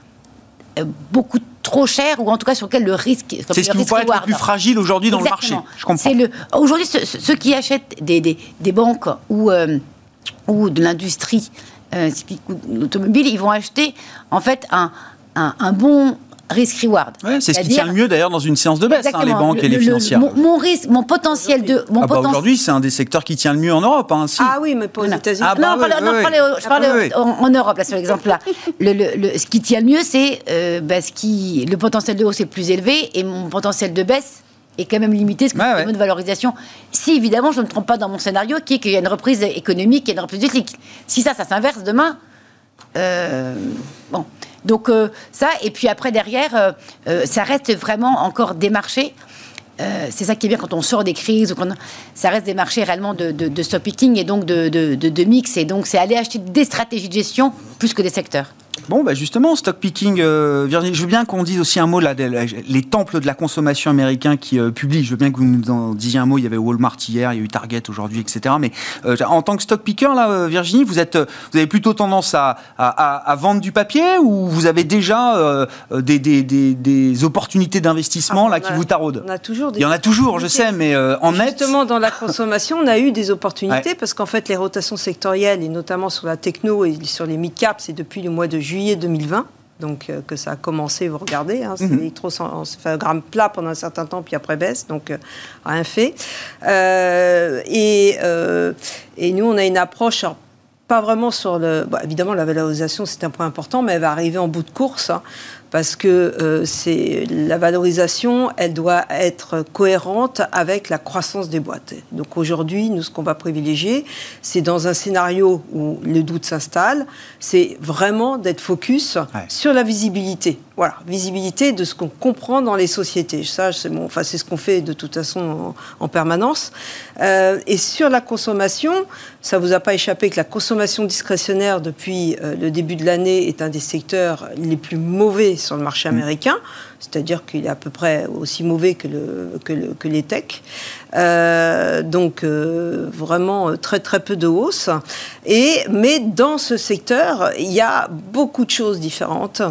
euh, beaucoup trop cher ou en tout cas sur lequel le risque. C'est ce qui vous paraît le plus fragile aujourd'hui dans le marché. Je comprends. Aujourd'hui, ceux, qui achètent des, des, banques ou, euh, ou de l'industrie euh, automobile, ils vont acheter en fait un, un, bon risk-reward. c'est ce qui tient le mieux d'ailleurs dans une séance de baisse, hein, les banques et les financières. mon, risque, mon potentiel de. Mon ah bah aujourd'hui, c'est un des secteurs qui tient le mieux en Europe. Hein, Ah oui, mais pas aux États-Unis. Ah bah non, je parlais, en, Europe, là, sur l'exemple-là. le, ce qui tient le mieux, c'est euh, bah, qui, le potentiel de hausse est plus élevé et mon potentiel de baisse est quand même limité, ce que ouais, de valorisation. Si évidemment, je ne me trompe pas dans mon scénario, qui est qu'il y a une reprise économique et une reprise du clic. Si ça, ça s'inverse demain, euh, bon. Donc euh, ça, et puis après derrière, euh, euh, ça reste vraiment encore des marchés. c'est ça qui est bien quand on sort des crises, ça reste des marchés réellement de, de, stop picking et donc de, de, mix. Et donc c'est aller acheter des stratégies de gestion plus que des secteurs. Bon, bah justement, stock picking, euh, Virginie, je veux bien qu'on dise aussi un mot là, les temples de la consommation américains qui euh, publient. Je veux bien que vous nous en disiez un mot. Il y avait Walmart hier, il y a eu Target aujourd'hui, etc. Mais euh, en tant que stock picker, là, Virginie, vous êtes, vous avez plutôt tendance à, à, vendre du papier ou vous avez déjà des, des, des, opportunités d'investissement ah, là qui vous taraudent On a toujours. Il y en a toujours, je sais, mais en net. Justement, dans la consommation, on a eu des opportunités parce qu'en fait, les rotations sectorielles et notamment sur la techno et sur les mid caps, c'est depuis le mois de juillet 2020 donc euh, que ça a commencé, vous regardez, hein, c'est l'électrocéphalogramme plat pendant un certain temps, puis après baisse, donc euh, rien fait. Euh, et, et, nous, on a une approche, pas vraiment sur le... évidemment, la valorisation, c'est un point important, mais elle va arriver en bout de course, hein, parce que euh, c'est la valorisation, elle doit être cohérente avec la croissance des boîtes. Donc aujourd'hui, nous, ce qu'on va privilégier, c'est dans un scénario où le doute s'installe, c'est vraiment d'être focus sur la visibilité. Voilà, visibilité de ce qu'on comprend dans les sociétés. Ça, c'est bon, enfin, c'est ce qu'on fait de toute façon en, permanence. Euh, et sur la consommation, ça vous a pas échappé que la consommation discrétionnaire depuis euh, le début de l'année est un des secteurs les plus mauvais sur le marché mm. américain c'est-à-dire qu'il est à peu près aussi mauvais que, le, que, les techs. Euh, donc euh, vraiment très très peu de hausse. Et, mais dans ce secteur, il y a beaucoup de choses différentes.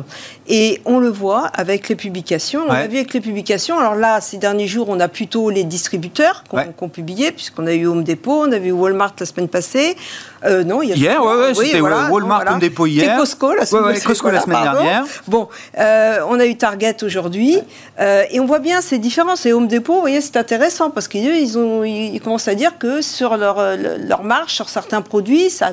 Et on le voit avec les publications. On a vu avec les publications. Alors là, ces derniers jours, on a plutôt les distributeurs qui ont, publié, puisqu'on a eu Home Depot, on a vu Walmart la semaine passée. Euh, non, il y a hier, ouais, ouais, c'était Walmart, Home Depot hier. Costco la semaine, Costco, la semaine dernière. Bon, on a eu Target aujourd'hui. Euh, et on voit bien ces différences. Et Home Depot, vous voyez, c'est intéressant parce ils ont, ils commencent à dire que sur leur, euh, leur sur certains produits, il ça,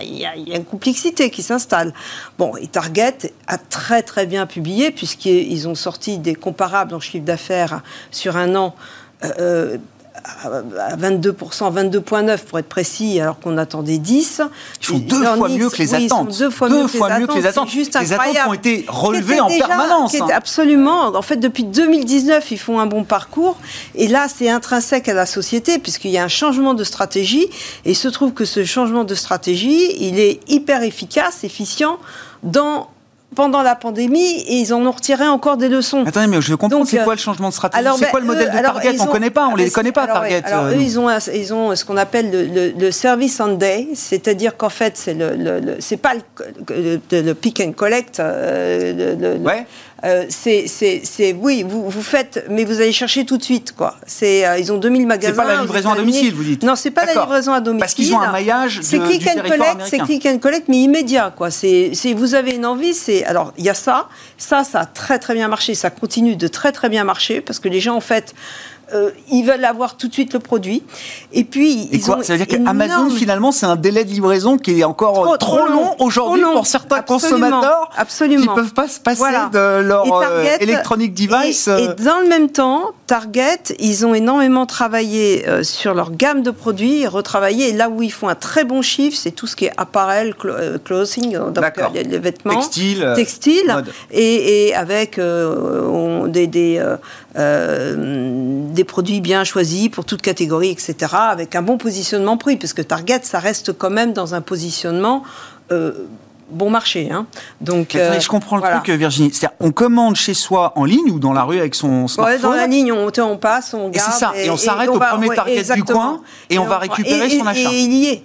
y, a, une complexité qui s'installe. Bon, et Target a très très bien publié puisqu'ils ont sorti des comparables en chiffre d'affaires sur un an. Euh, à 22%, 22,9% pour être précis, alors qu'on attendait 10. Ils font deux fois mieux que les attentes. deux fois, mieux, que les attentes. Juste les attentes ont été relevées en permanence. Hein. Absolument. En fait, depuis 2019, ils font un bon parcours. Et là, c'est intrinsèque à la société, puisqu'il y a un changement de stratégie. Et il se trouve que ce changement de stratégie, il est hyper efficace, efficient dans pendant la pandémie et ils en ont retiré encore des leçons. Attendez, mais je veux comprendre, c'est quoi le changement de stratégie C'est quoi le ben, modèle de Target On ne connaît pas, on ne les connaît pas, Target. alors, eux, ils ont, ils ont ce qu'on appelle le, le, service on day, c'est-à-dire qu'en fait, c'est le, pas le, pick and collect. Euh, ouais. Euh, c'est, oui, vous, vous faites, mais vous allez chercher tout de suite, quoi. C'est, euh, ils ont 2000 magasins. C'est pas la livraison à domicile, vous dites Non, c'est pas la livraison à domicile. Parce qu'ils ont un maillage c'est click and collect, C'est click and collect, mais immédiat, quoi. C'est, vous avez une envie, c'est, alors, il y a ça. Ça, ça a très, très bien marché. Ça continue de très, très bien marcher parce que les gens, en fait, euh, ils veulent avoir tout de suite le produit. Et puis, et quoi Ça veut dire qu'Amazon, finalement, c'est un délai de livraison qui est encore trop, long, aujourd'hui pour certains consommateurs absolument. qui ne peuvent pas se passer de leur euh, électronique device. Et, et, dans le même temps, Target, ils ont énormément travaillé euh, sur leur gamme de produits, retravaillé. Et là où ils font un très bon chiffre, c'est tout ce qui est apparel, clothing, donc les vêtements, textile, textile et, et, avec des, des des produits bien choisis pour toute catégorie, etc., avec un bon positionnement prix, parce que Target, ça reste quand même dans un positionnement euh, bon marché. Hein. Donc, euh, je comprends le truc, Virginie. C'est-à-dire, on commande chez soi en ligne ou dans la rue avec son smartphone Dans la ligne, on, on passe, on garde. Et c'est ça. Et, on s'arrête au premier Target du coin et, on, va récupérer son achat. Et il y est.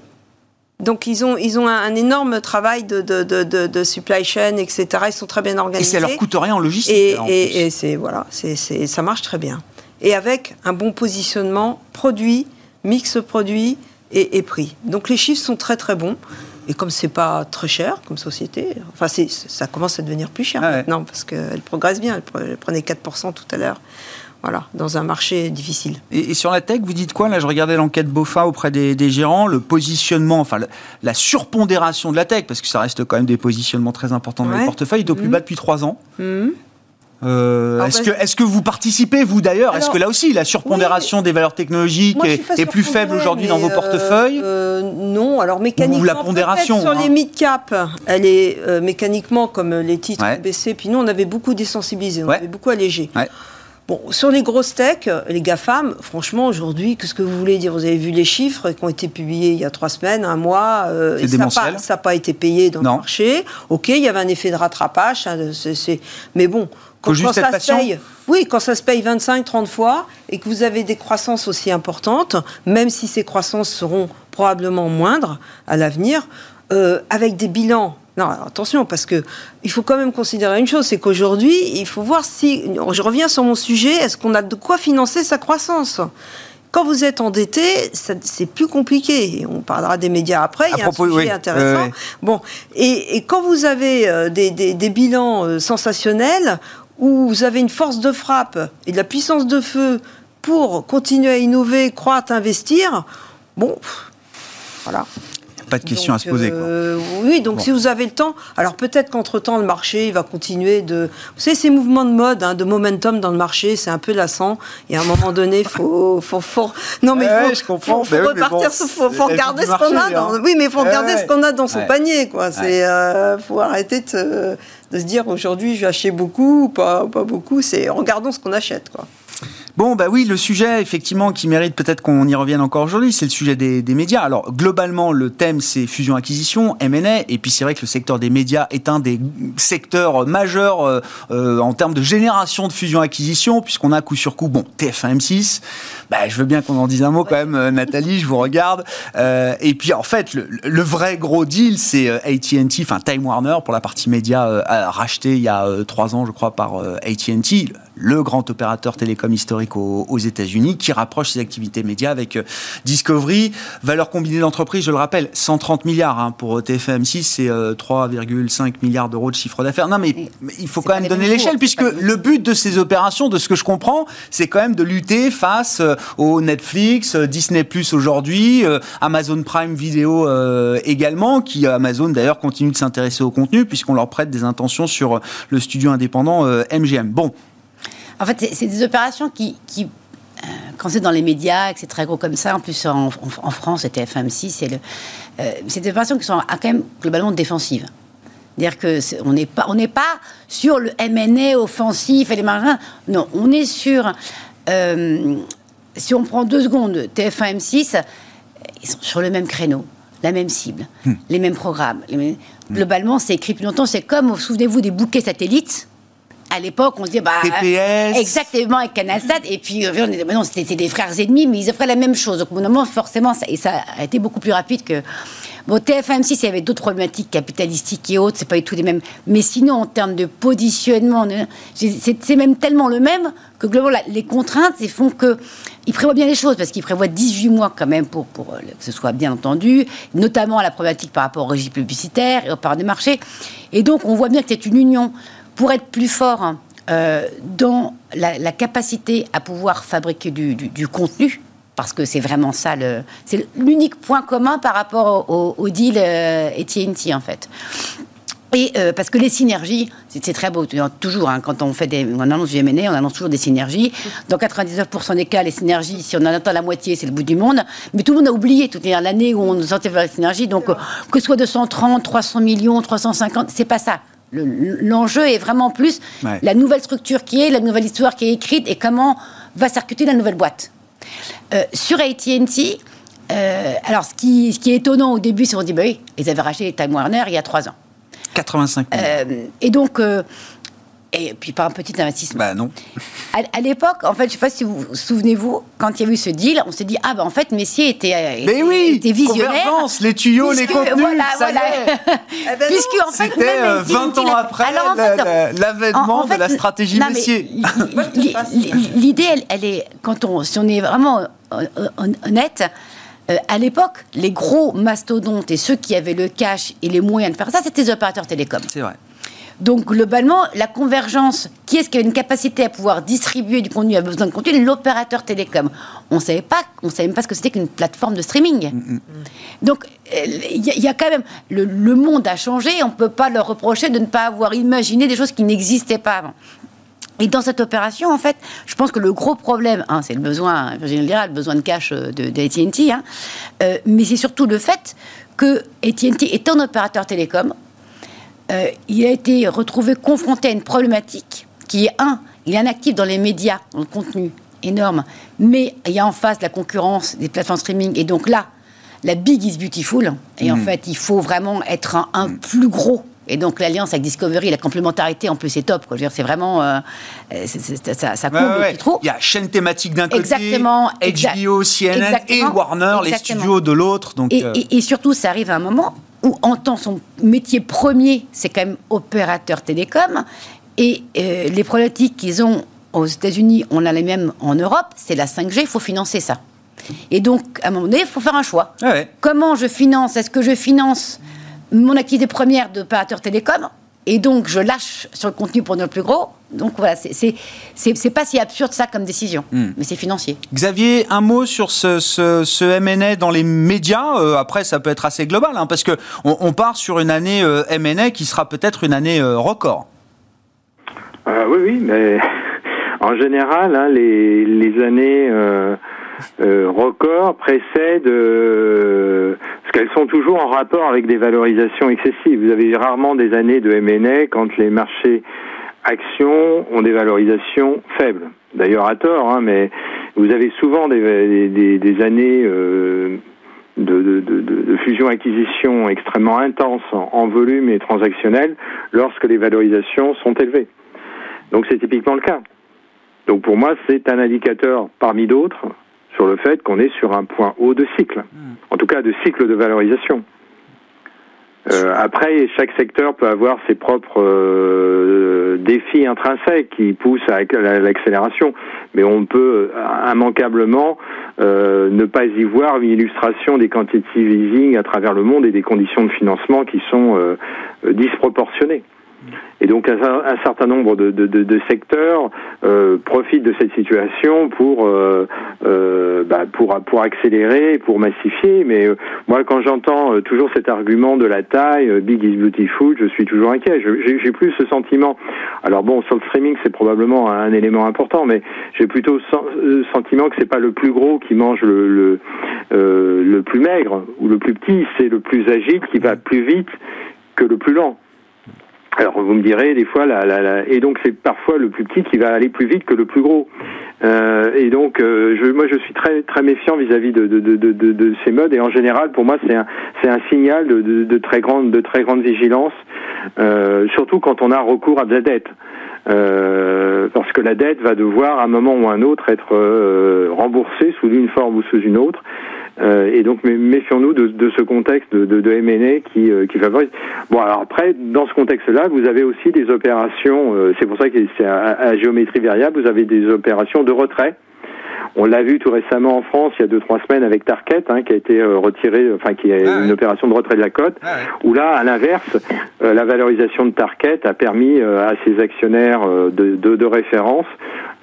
Donc ils ont, ils ont un, énorme travail de, de, de, de, supply chain, etc. Ils sont très bien organisés. Et ça leur coûte rien en logistique. Et, et c'est voilà, c'est, ça marche très bien et avec un bon positionnement produit, mix produit et, prix. Donc les chiffres sont très très bons. Et comme c'est pas très cher comme société, enfin ça commence à devenir plus cher ah maintenant parce qu'elle progresse bien. Elle prenait 4% tout à l'heure. Voilà, dans un marché difficile. Et, sur la tech, vous dites quoi Là, je regardais l'enquête BOFA auprès des, gérants, le positionnement, enfin la, surpondération de la tech, parce que ça reste quand même des positionnements très importants dans les portefeuilles, est au plus mmh. bas depuis trois ans. Mmh. Euh, est-ce que, est que vous participez, vous d'ailleurs? Est-ce que là aussi, la surpondération des valeurs technologiques est, plus faible aujourd'hui dans vos euh, portefeuilles? euh, Non, alors mécaniquement, Ou la pondération sur les hein. mid-cap, elle est mécaniquement comme les titres baissés. Puis nous, on avait beaucoup désensibilisé, on avait beaucoup allégé. Bon, sur les grosses tech, les GAFAM, franchement, aujourd'hui, qu'est-ce que vous voulez dire? Vous avez vu les chiffres qui ont été publiés il y a trois semaines, un mois. ça n'a pas, été payé dans le marché. OK, il y avait un effet de rattrapage. mais bon, quand ça se paye, oui, quand ça se paye 25-30 fois et que vous avez des croissances aussi importantes, même si ces croissances seront probablement moindres à l'avenir, euh, avec des bilans non, attention, parce que il faut quand même considérer une chose, c'est qu'aujourd'hui, il faut voir si, je reviens sur mon sujet, est-ce qu'on a de quoi financer sa croissance? Quand vous êtes endetté, c'est plus compliqué. On parlera des médias après. Il y a un sujet intéressant. Bon, et, quand vous avez euh, des, des, bilans euh, sensationnels, où vous avez une force de frappe et de la puissance de feu pour continuer à innover, croître, investir, bon, voilà pas de questions à se poser. Euh, oui, donc si vous avez le temps, alors peut-être qu'entre-temps, le marché il va continuer de... Vous savez, ces mouvements de mode, hein, de momentum dans le marché, c'est un peu lassant. Et à un moment donné, il faut, faut, faut, Non, mais Ouais, faut, je comprends. faut, Mais oui, mais repartir, bon, faut, regarder ce qu'on a dans... hein. Oui, mais il faut regarder ouais. ce qu'on a dans son Ouais. panier, quoi. C'est... euh, faut arrêter de, se- de se dire, aujourd'hui, je vais acheter beaucoup ou pas, ou pas beaucoup. C'est... Regardons ce qu'on achète, quoi. Bon, bah oui, le sujet, effectivement, qui mérite peut-être qu'on y revienne encore aujourd'hui, c'est le sujet des, médias. Alors, globalement, le thème, c'est fusion-acquisition, M&A, et puis c'est vrai que le secteur des médias est un des secteurs majeurs euh, euh, en termes de génération de fusion-acquisition, puisqu'on a coup sur coup, bon, TF1, M6, bah, je veux bien qu'on en dise un mot quand même, euh, Nathalie, je vous regarde. Et puis, en fait, le, vrai gros deal, c'est AT&T, enfin Time Warner, pour la partie média, euh, a racheté il y a trois ans, je crois, par AT&T, le grand opérateur télécom historique aux, aux États-Unis, qui rapproche ses activités médias avec euh, Discovery. Valeur combinée d'entreprise, je le rappelle, 130 milliards hein, pour TF1-M6, c'est euh, 3,5 milliards d'euros de chiffre d'affaires. Non, mais, mais il faut C'est quand même donner l'échelle, puisque c'est le but de ces opérations, de ce que je comprends, c'est quand même de lutter face euh, au Netflix, euh, Disney Plus aujourd'hui, euh, Amazon Prime Video euh, également, qui euh, Amazon d'ailleurs continue de s'intéresser au contenu, puisqu'on leur prête des intentions sur euh, le studio indépendant euh, MGM. Bon, En fait, c'est- des opérations qui, qui, euh, quand c'est dans les médias, que c'est très gros comme ça, en plus en, en- en France, c'était FM6, c'est le, euh, c'est des opérations qui sont ah, quand même globalement défensives. C'est-à-dire que c'est- on n'est pas, on n'est pas sur le M&A offensif et les marins. Non, on est sur. euh, si on prend deux secondes, TF1, M6, ils sont sur le même créneau, la même cible, les mêmes programmes. les mêmes- Globalement, c'est écrit depuis longtemps. C'est comme, souvenez-vous, des bouquets satellites. À l'époque, on se disait, bah, TPS. exactement avec CanalSat. Et puis, euh, on disait, bah non, c'était des frères ennemis, mais ils offraient la même chose. Donc, au moment, forcément, ça, et ça a été beaucoup plus rapide que. Bon, TF1 6 il y avait d'autres problématiques capitalistiques et autres, c'est pas du tout les mêmes. Mais sinon, en termes de positionnement, c'est même tellement le même que globalement, les contraintes, ils font que. Ils prévoient bien les choses, parce qu'ils prévoient 18 mois quand même pour, pour euh, que ce soit bien entendu, notamment à la problématique par rapport aux régies publicitaires et aux parts des marchés. Et donc, on voit bien que c'est une union pour être plus fort euh, dans la, la capacité à pouvoir fabriquer du, du- du contenu, parce que c'est vraiment ça, le, c'est l'unique point commun par rapport au, au- deal euh, AT&T en fait. Et euh, parce que les synergies, c'est très beau. Toujours, hein, quand on fait des, on annonce du M&A, on annonce toujours des synergies. Dans 99% des cas, les synergies, si on en attend la moitié, c'est le bout du monde. Mais tout le monde a oublié toute l'année où on vers les synergies. Donc, que ce soit 230, 300 millions, 350, c'est pas ça. Le- L'enjeu est vraiment plus Ouais. la nouvelle structure qui est, la nouvelle histoire qui est écrite et comment va circuiter la nouvelle boîte. Euh, sur AT&T, euh, alors ce qui, ce qui est étonnant au début, c'est qu'on dit, bah oui, ils avaient racheté Time Warner il y a trois ans. 85 millions. Euh, et donc, euh, et puis pas un petit investissement. Bah non. À, à l'époque, en fait, je ne sais pas si vous vous souvenez-vous, quand il y a eu ce deal, on s'est dit, ah ben en fait, Messier était, euh, Mais oui était visionnaire. Convergence, les tuyaux, les contenus, voilà, ça voilà. Eh ben Puisque en fait, C'était même euh, AT&T 20 ans après en fait, l'avènement en- en de la stratégie non, Messier. L'idée, elle, elle est, quand on, si on est vraiment euh, hon- honnête, euh, à l'époque, les gros mastodontes et ceux qui avaient le cash et les moyens de faire ça, c'était les opérateurs télécoms. C'est vrai. Donc globalement, la convergence, qui est-ce qui a une capacité à pouvoir distribuer du contenu, a besoin de contenu L'opérateur télécom. On savait pas, on savait même pas ce que c'était qu'une plateforme de streaming. Donc euh, il y, a- il y a quand même le, le monde a changé. On peut pas leur reprocher de ne pas avoir imaginé des choses qui n'existaient pas avant. Et dans cette opération, en fait, je pense que le gros problème, hein, c'est le besoin, Virginie le dira, le besoin de cash euh, de, de AT&T, hein, euh, mais c'est surtout le fait que AT&T est un opérateur télécom, euh, il a été retrouvé confronté à une problématique qui est, un, il est un actif dans les médias, dans le contenu énorme, mais il y a en face la concurrence des plateformes streaming, et donc là, la big is beautiful, et en fait, il faut vraiment être un, un plus gros. Et donc l'alliance avec Discovery, la complémentarité en plus est top. Quoi. Je veux dire, c'est vraiment, euh, c'est- c'est- ça, ça comble ouais, trou. Il y a chaîne thématique d'un côté, Exactement, exact. HBO, CNN Exactement, et Warner, les studios de l'autre. Donc, Et, euh, et- et surtout, ça arrive à un moment où, en tant son métier premier, c'est quand même opérateur télécom, et euh, les problématiques qu'ils ont aux États-Unis, on a les mêmes en Europe, c'est la 5G, il faut financer ça. Et donc, à un moment donné, il faut faire un choix. ouais. Comment je finance Est-ce que je finance mon activité première d'opérateur télécom et donc je lâche sur le contenu pour devenir plus gros donc voilà, c'est pas si absurde ça comme décision, hmm. mais c'est financier. Xavier, un mot sur ce, ce, dans les médias. Euh, après, ça peut être assez global, hein, parce que on, part sur une année euh, M&A qui sera peut-être une année euh, record. oui, oui, mais en général, hein, les, les, années records précèdent parce qu'elles sont toujours en rapport avec des valorisations excessives. Vous avez rarement des années de M&A quand les marchés actions ont des valorisations faibles. D'ailleurs à tort, hein, mais vous avez souvent des, des, années euh, de, de, de, de fusion-acquisition extrêmement intenses en, volume et transactionnel lorsque les valorisations sont élevées. Donc c'est typiquement le cas. Donc pour moi, c'est un indicateur parmi d'autres sur le fait qu'on est sur un point haut de cycle, hmm. en tout cas de cycle de valorisation. Euh, après, chaque secteur peut avoir ses propres euh, défis intrinsèques qui poussent à l'accélération, mais on peut euh, immanquablement ne pas y voir une illustration des quantitative easing à travers le monde et des conditions de financement qui sont disproportionnées. Et donc un, un certain nombre de, secteurs euh, profitent de cette situation pour euh, euh, bah, pour accélérer, pour massifier. Mais moi, quand j'entends toujours cet argument de la taille, big is beautiful, je suis toujours inquiet. J'ai plus ce sentiment. Alors bon, sur le streaming, c'est probablement un, élément important, mais j'ai plutôt le sentiment que c'est pas le plus gros qui mange le le, le plus maigre ou le plus petit, c'est le plus agile qui va plus vite que le plus lent. Alors vous me direz des fois, la, la, la... et donc c'est parfois le plus petit qui va aller plus vite que le plus gros. Euh, et donc euh, je, moi je suis très très méfiant vis-à-vis de, de, de, de, de ces modes et en général pour moi c'est un c'est un signal de, de, de, très grande de très grande vigilance, euh, surtout quand on a recours à de la dette. Euh, parce que la dette va devoir à un moment ou à un autre être euh, remboursée sous une forme ou sous une autre. Euh, et donc méfions-nous de, de, ce contexte de, de, de M&A qui, euh, qui favorise. Bon, alors après, dans ce contexte-là, vous avez aussi des opérations. Euh, c'est pour ça que c'est à, à, géométrie variable. Vous avez des opérations de retrait. On l'a vu tout récemment en France, il y a deux trois semaines avec Tarket, hein, qui a été retiré, enfin qui a ah une opération de retrait de la cote. Ah où là, à l'inverse, la valorisation de Tarket a permis à ses actionnaires de, de, de référence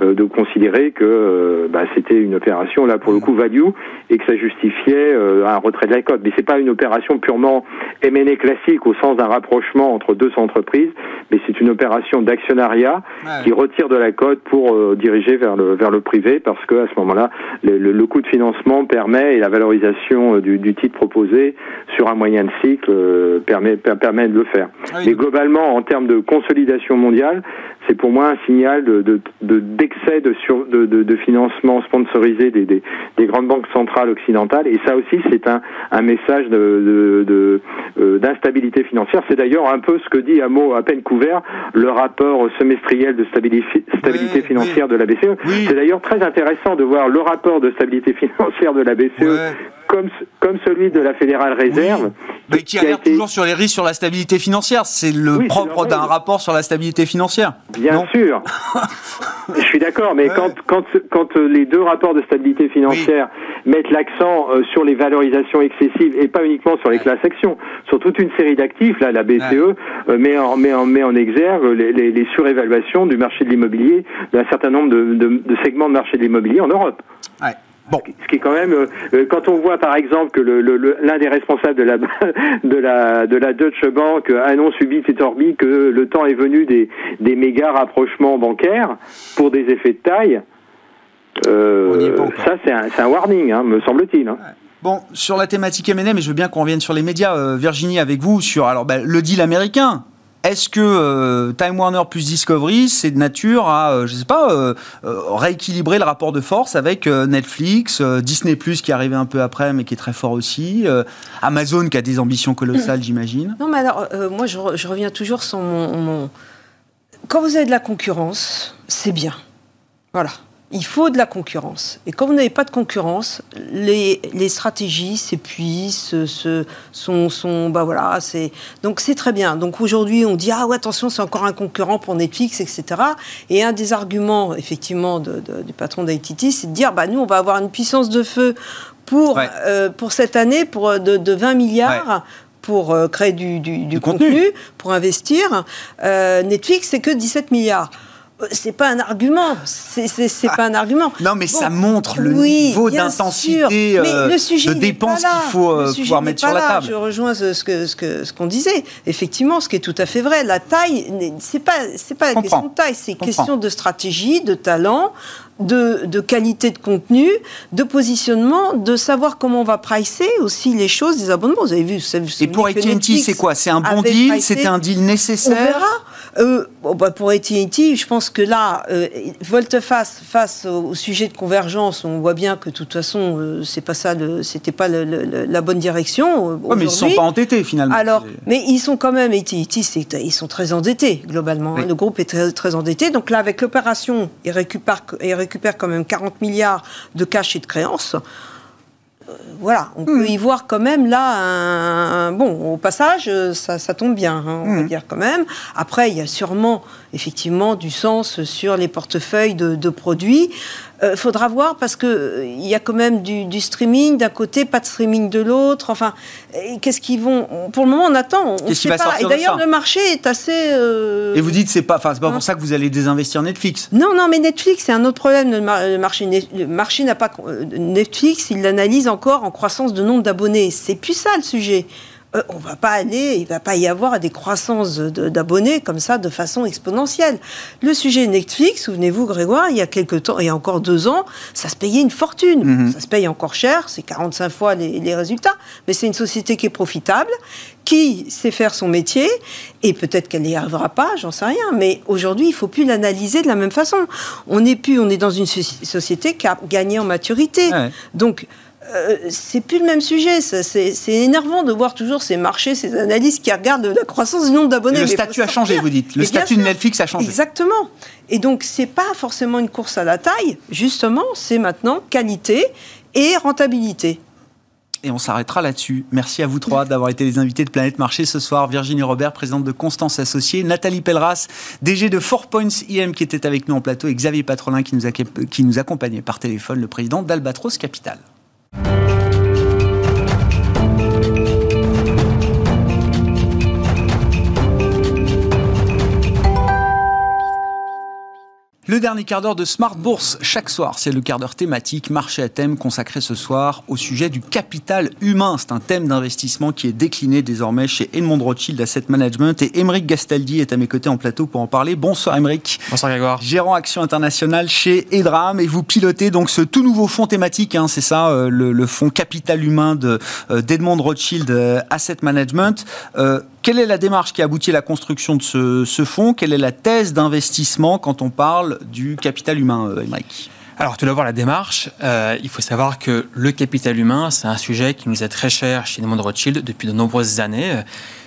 euh, de considérer que euh, bah, c'était une opération là pour le coup value et que ça justifiait euh, un retrait de la cote. Mais c'est pas une opération purement M&A classique au sens d'un rapprochement entre deux entreprises, mais c'est une opération d'actionnariat qui retire de la cote pour diriger vers le vers le privé parce que à ce moment-là le, le, coût de financement permet et la valorisation du, du titre proposé sur un moyen de cycle permet permet de le faire. Ah mais globalement en termes de consolidation mondiale, c'est pour moi un signal de, de, de excès de, sur, de, de, de, financement sponsorisé des, des, des, grandes banques centrales occidentales. Et ça aussi, c'est un, un message de, euh, d'instabilité financière. C'est d'ailleurs un peu ce que dit à mot à peine couvert le rapport semestriel de stabilité, stabilité financière de la BCE. C'est d'ailleurs très intéressant de voir le rapport de stabilité financière de la BCE comme, comme celui de la Fédérale Réserve. Mais qui, alerte toujours sur les risques sur la stabilité financière. C'est le propre d'un rapport sur la stabilité financière. Bien sûr. Je suis d'accord, mais quand, quand, quand les deux rapports de stabilité financière mettent l'accent euh, sur les valorisations excessives et pas uniquement sur les classes actions, sur toute une série d'actifs, là, la BCE euh, met, en, met, en, met en exergue les, les, les surévaluations du marché de l'immobilier d'un certain nombre de, de, de segments de marché de l'immobilier en Europe. Ouais. Bon. Ce qui est quand même, euh, euh, quand on voit par exemple que l'un le, des responsables de la, de la de la Deutsche Bank annonce subit et torbi que le temps est venu des, des méga rapprochements bancaires pour des effets de taille, euh, ça c'est un, un, warning, hein, me semble-t-il. Hein. Bon, sur la thématique M&A, mais je veux bien qu'on revienne sur les médias. Euh, Virginie, avec vous, sur alors ben, le deal américain. Est-ce que euh, Time Warner plus Discovery, c'est de nature à, euh, je sais pas, euh, rééquilibrer le rapport de force avec Netflix, Disney Plus qui est arrivé un peu après, mais qui est très fort aussi, Amazon qui a des ambitions colossales, j'imagine. Non, mais alors, moi, je, reviens toujours sur mon... Quand vous avez de la concurrence, c'est bien. Voilà il faut de la concurrence. Et quand vous n'avez pas de concurrence, les, les stratégies s'épuisent, se, sont, sont, bah voilà, c'est donc c'est très bien. Donc aujourd'hui, on dit ah ouais attention, c'est encore un concurrent pour Netflix, etc. Et un des arguments effectivement de, de, du patron d'ITT, c'est de dire bah nous on va avoir une puissance de feu pour euh, pour cette année pour de, de 20 milliards. pour euh, créer du, du, du, contenu. pour investir. Euh, Netflix, c'est que 17 milliards. C'est pas un argument. C'est pas un argument. Non, mais ça montre le niveau d'intensité euh, de dépenses qu'il faut euh, pouvoir mettre sur la table. Je rejoins ce, que ce qu'on ce qu'on disait. Effectivement, ce qui est tout à fait vrai. La taille, c'est pas c'est pas la question de taille, c'est question de stratégie, de talent, de, de, qualité de contenu, de positionnement, de savoir comment on va pricer aussi les choses des abonnements. Vous avez vu, Et pour AT&T, c'est quoi? C'est un bon deal? C'était un deal nécessaire? On verra. Euh, bah pour AT&T, je pense que là, euh, volte-face face au, sujet de convergence, on voit bien que de toute façon, euh, c'est pas ça, c'était pas le, la bonne direction. Ouais, mais ils sont pas entêtés finalement. Alors, mais ils sont quand même AT&T, ils sont très endettés globalement. Le groupe est très, très endetté. Donc là, avec l'opération, ils récupèrent, ils récupèrent quand même 40 milliards de cash et de créances voilà, on peut hmm. y voir quand même là un, bon au passage ça, tombe bien, hein, on va hmm. dire quand même. Après il y a sûrement effectivement du sens sur les portefeuilles de, produits. Il euh, faudra voir parce que euh, il y a quand même du, streaming d'un côté, pas de streaming de l'autre. Enfin, qu'est-ce qu'ils vont Pour le moment, on attend. On sait pas. Et d'ailleurs, le marché est assez. Euh, Et vous dites c'est pas, enfin c'est pas pour hein ça que vous allez désinvestir Netflix. Non, non, mais Netflix c'est un autre problème. Le, marché, le marché n'a pas Netflix, il l'analyse encore en croissance de nombre d'abonnés. C'est plus ça le sujet. Euh, on va pas aller, il va pas y avoir des croissances d'abonnés comme ça de façon exponentielle. Le sujet Netflix, souvenez-vous Grégoire, il y a quelques temps, il y a encore deux ans, ça se payait une fortune. Mhm. Ça se paye encore cher, c'est 45 fois les, résultats, mais c'est une société qui est profitable, qui sait faire son métier, et peut-être qu'elle n'y arrivera pas, j'en sais rien, mais aujourd'hui, il faut plus l'analyser de la même façon. On n'est plus, on est dans une société qui a gagné en maturité. Donc, euh, c'est plus le même sujet. C'est énervant de voir toujours ces marchés, ces analystes qui regardent la croissance du nombre d'abonnés. Le statut a changé, vous dites. Le statut de Netflix a changé. Exactement. Et donc, c'est pas forcément une course à la taille. Justement, c'est maintenant qualité et rentabilité. Et on s'arrêtera là-dessus. Merci à vous trois d'avoir été les invités de Planète Marché ce soir. Virginie Robert, présidente de Constance Associée, Nathalie Pelleras, DG de Four Points IM qui était avec nous en plateau, et Xavier Patrolin qui nous, qui nous accompagnait par téléphone, le président d'Albatros Capital. Le dernier quart d'heure de Smart Bourse, chaque soir, c'est le quart d'heure thématique, marché à thème, consacré ce soir au sujet du capital humain. C'est un thème d'investissement qui est décliné désormais chez Edmond Rothschild Asset Management. Et Émeric Gastaldi est à mes côtés en plateau pour en parler. Bonsoir Émeric. Bonsoir Grégoire. Gérant Action Internationale chez Edram. Et vous pilotez donc ce tout nouveau fonds thématique, hein, c'est ça, euh, le, fonds capital humain euh, d'Edmond Rothschild euh, Asset Management. Quelle est la démarche qui a abouti à la construction de ce, fonds? Quelle est la thèse d'investissement quand on parle du capital humain, Émeric? Alors, tout d'abord, la démarche. Euh, il faut savoir que le capital humain, c'est un sujet qui nous est très cher chez Edmond Rothschild depuis de nombreuses années.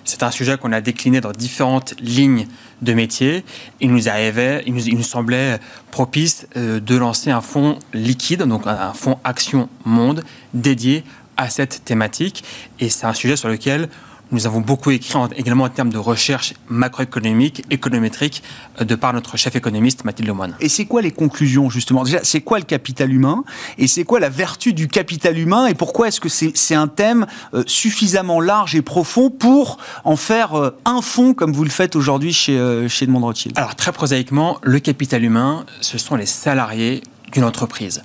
C'est un sujet qu'on a décliné dans différentes lignes de métier. Il nous arrivait, il nous, semblait propice euh, de lancer un fonds liquide, donc un fonds Action Monde dédié à cette thématique. Et c'est un sujet sur lequel nous avons beaucoup écrit également en termes de recherche macroéconomique, économétrique, euh, de par notre chef économiste Mathilde Lemoine. Et c'est quoi les conclusions justement? Déjà, c'est quoi le capital humain? Et c'est quoi la vertu du capital humain? Et pourquoi est-ce que c'est un thème euh, suffisamment large et profond pour en faire euh, un fonds comme vous le faites aujourd'hui chez, chez Edmond Rothschild Alors très prosaïquement, le capital humain, ce sont les salariés d'une entreprise.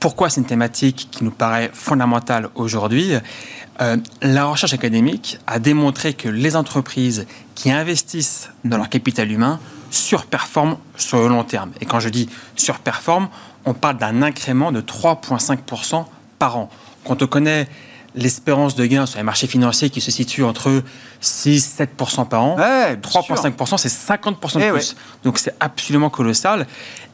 Pourquoi c'est une thématique qui nous paraît fondamentale aujourd'hui euh, la recherche académique a démontré que les entreprises qui investissent dans leur capital humain surperforment sur le long terme. Et quand je dis surperforment, on parle d'un incrément de 3,5% par an. Quand on connaît l'espérance de gain sur les marchés financiers qui se situe entre 6-7% par an, 3,5%, c'est 50% de eh plus. Donc c'est absolument colossal.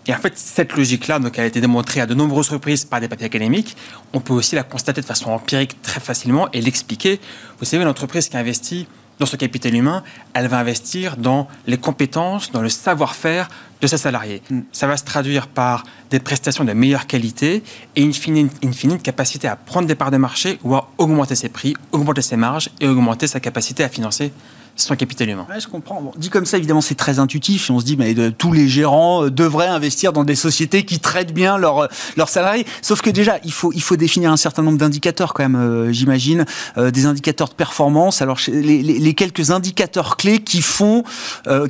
Et en fait, cette logique-là, donc, elle a été démontrée à de nombreuses reprises par des papiers académiques. On peut aussi la constater de façon empirique très facilement et l'expliquer. Vous savez, l'entreprise qui investit dans ce capital humain, elle va investir dans les compétences, dans le savoir-faire de ses salariés. Ça va se traduire par des prestations de meilleure qualité et une fine, capacité à prendre des parts de marché ou à augmenter ses prix, augmenter ses marges et augmenter sa capacité à financer son capital humain. je comprends. Bon, dit comme ça, évidemment, c'est très intuitif. Et on se dit, mais de, tous les gérants euh, devraient investir dans des sociétés qui traitent bien leurs leurs salariés. Sauf que déjà, il faut, il faut définir un certain nombre d'indicateurs quand même, euh, j'imagine, euh, des indicateurs de performance. Alors, les, les, les, quelques indicateurs clés qui font,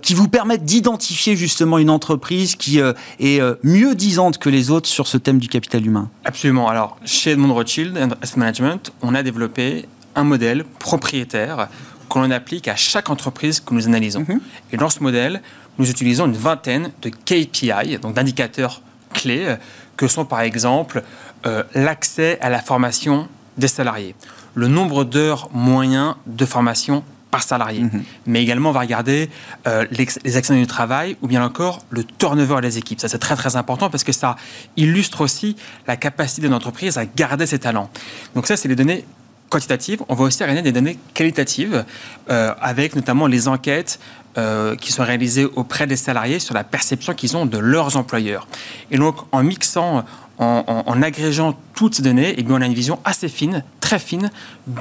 qui vous permettent d'identifier justement une entreprise qui est mieux disante que les autres sur ce thème du capital humain. Absolument. Alors, chez Edmond Rothschild Asset Management, on a développé un modèle propriétaire qu'on applique à chaque entreprise que nous analysons. Mhm. Et dans ce modèle, nous utilisons une vingtaine de KPI, donc d'indicateurs clés, euh, que sont par exemple euh, l'accès à la formation des salariés, le nombre d'heures moyens de formation par salarié, mhm. mais également on va regarder euh, les, actions du travail ou bien encore le turnover des équipes. Ça c'est très très important parce que ça illustre aussi la capacité d'une entreprise à garder ses talents. Donc ça c'est les données quantitatives, on va aussi regarder des données qualitatives euh, avec notamment les enquêtes euh, qui sont réalisées auprès des salariés sur la perception qu'ils ont de leurs employeurs. Et donc en mixant en, agrégeant toutes ces données, eh bien, on a une vision assez fine, très fine,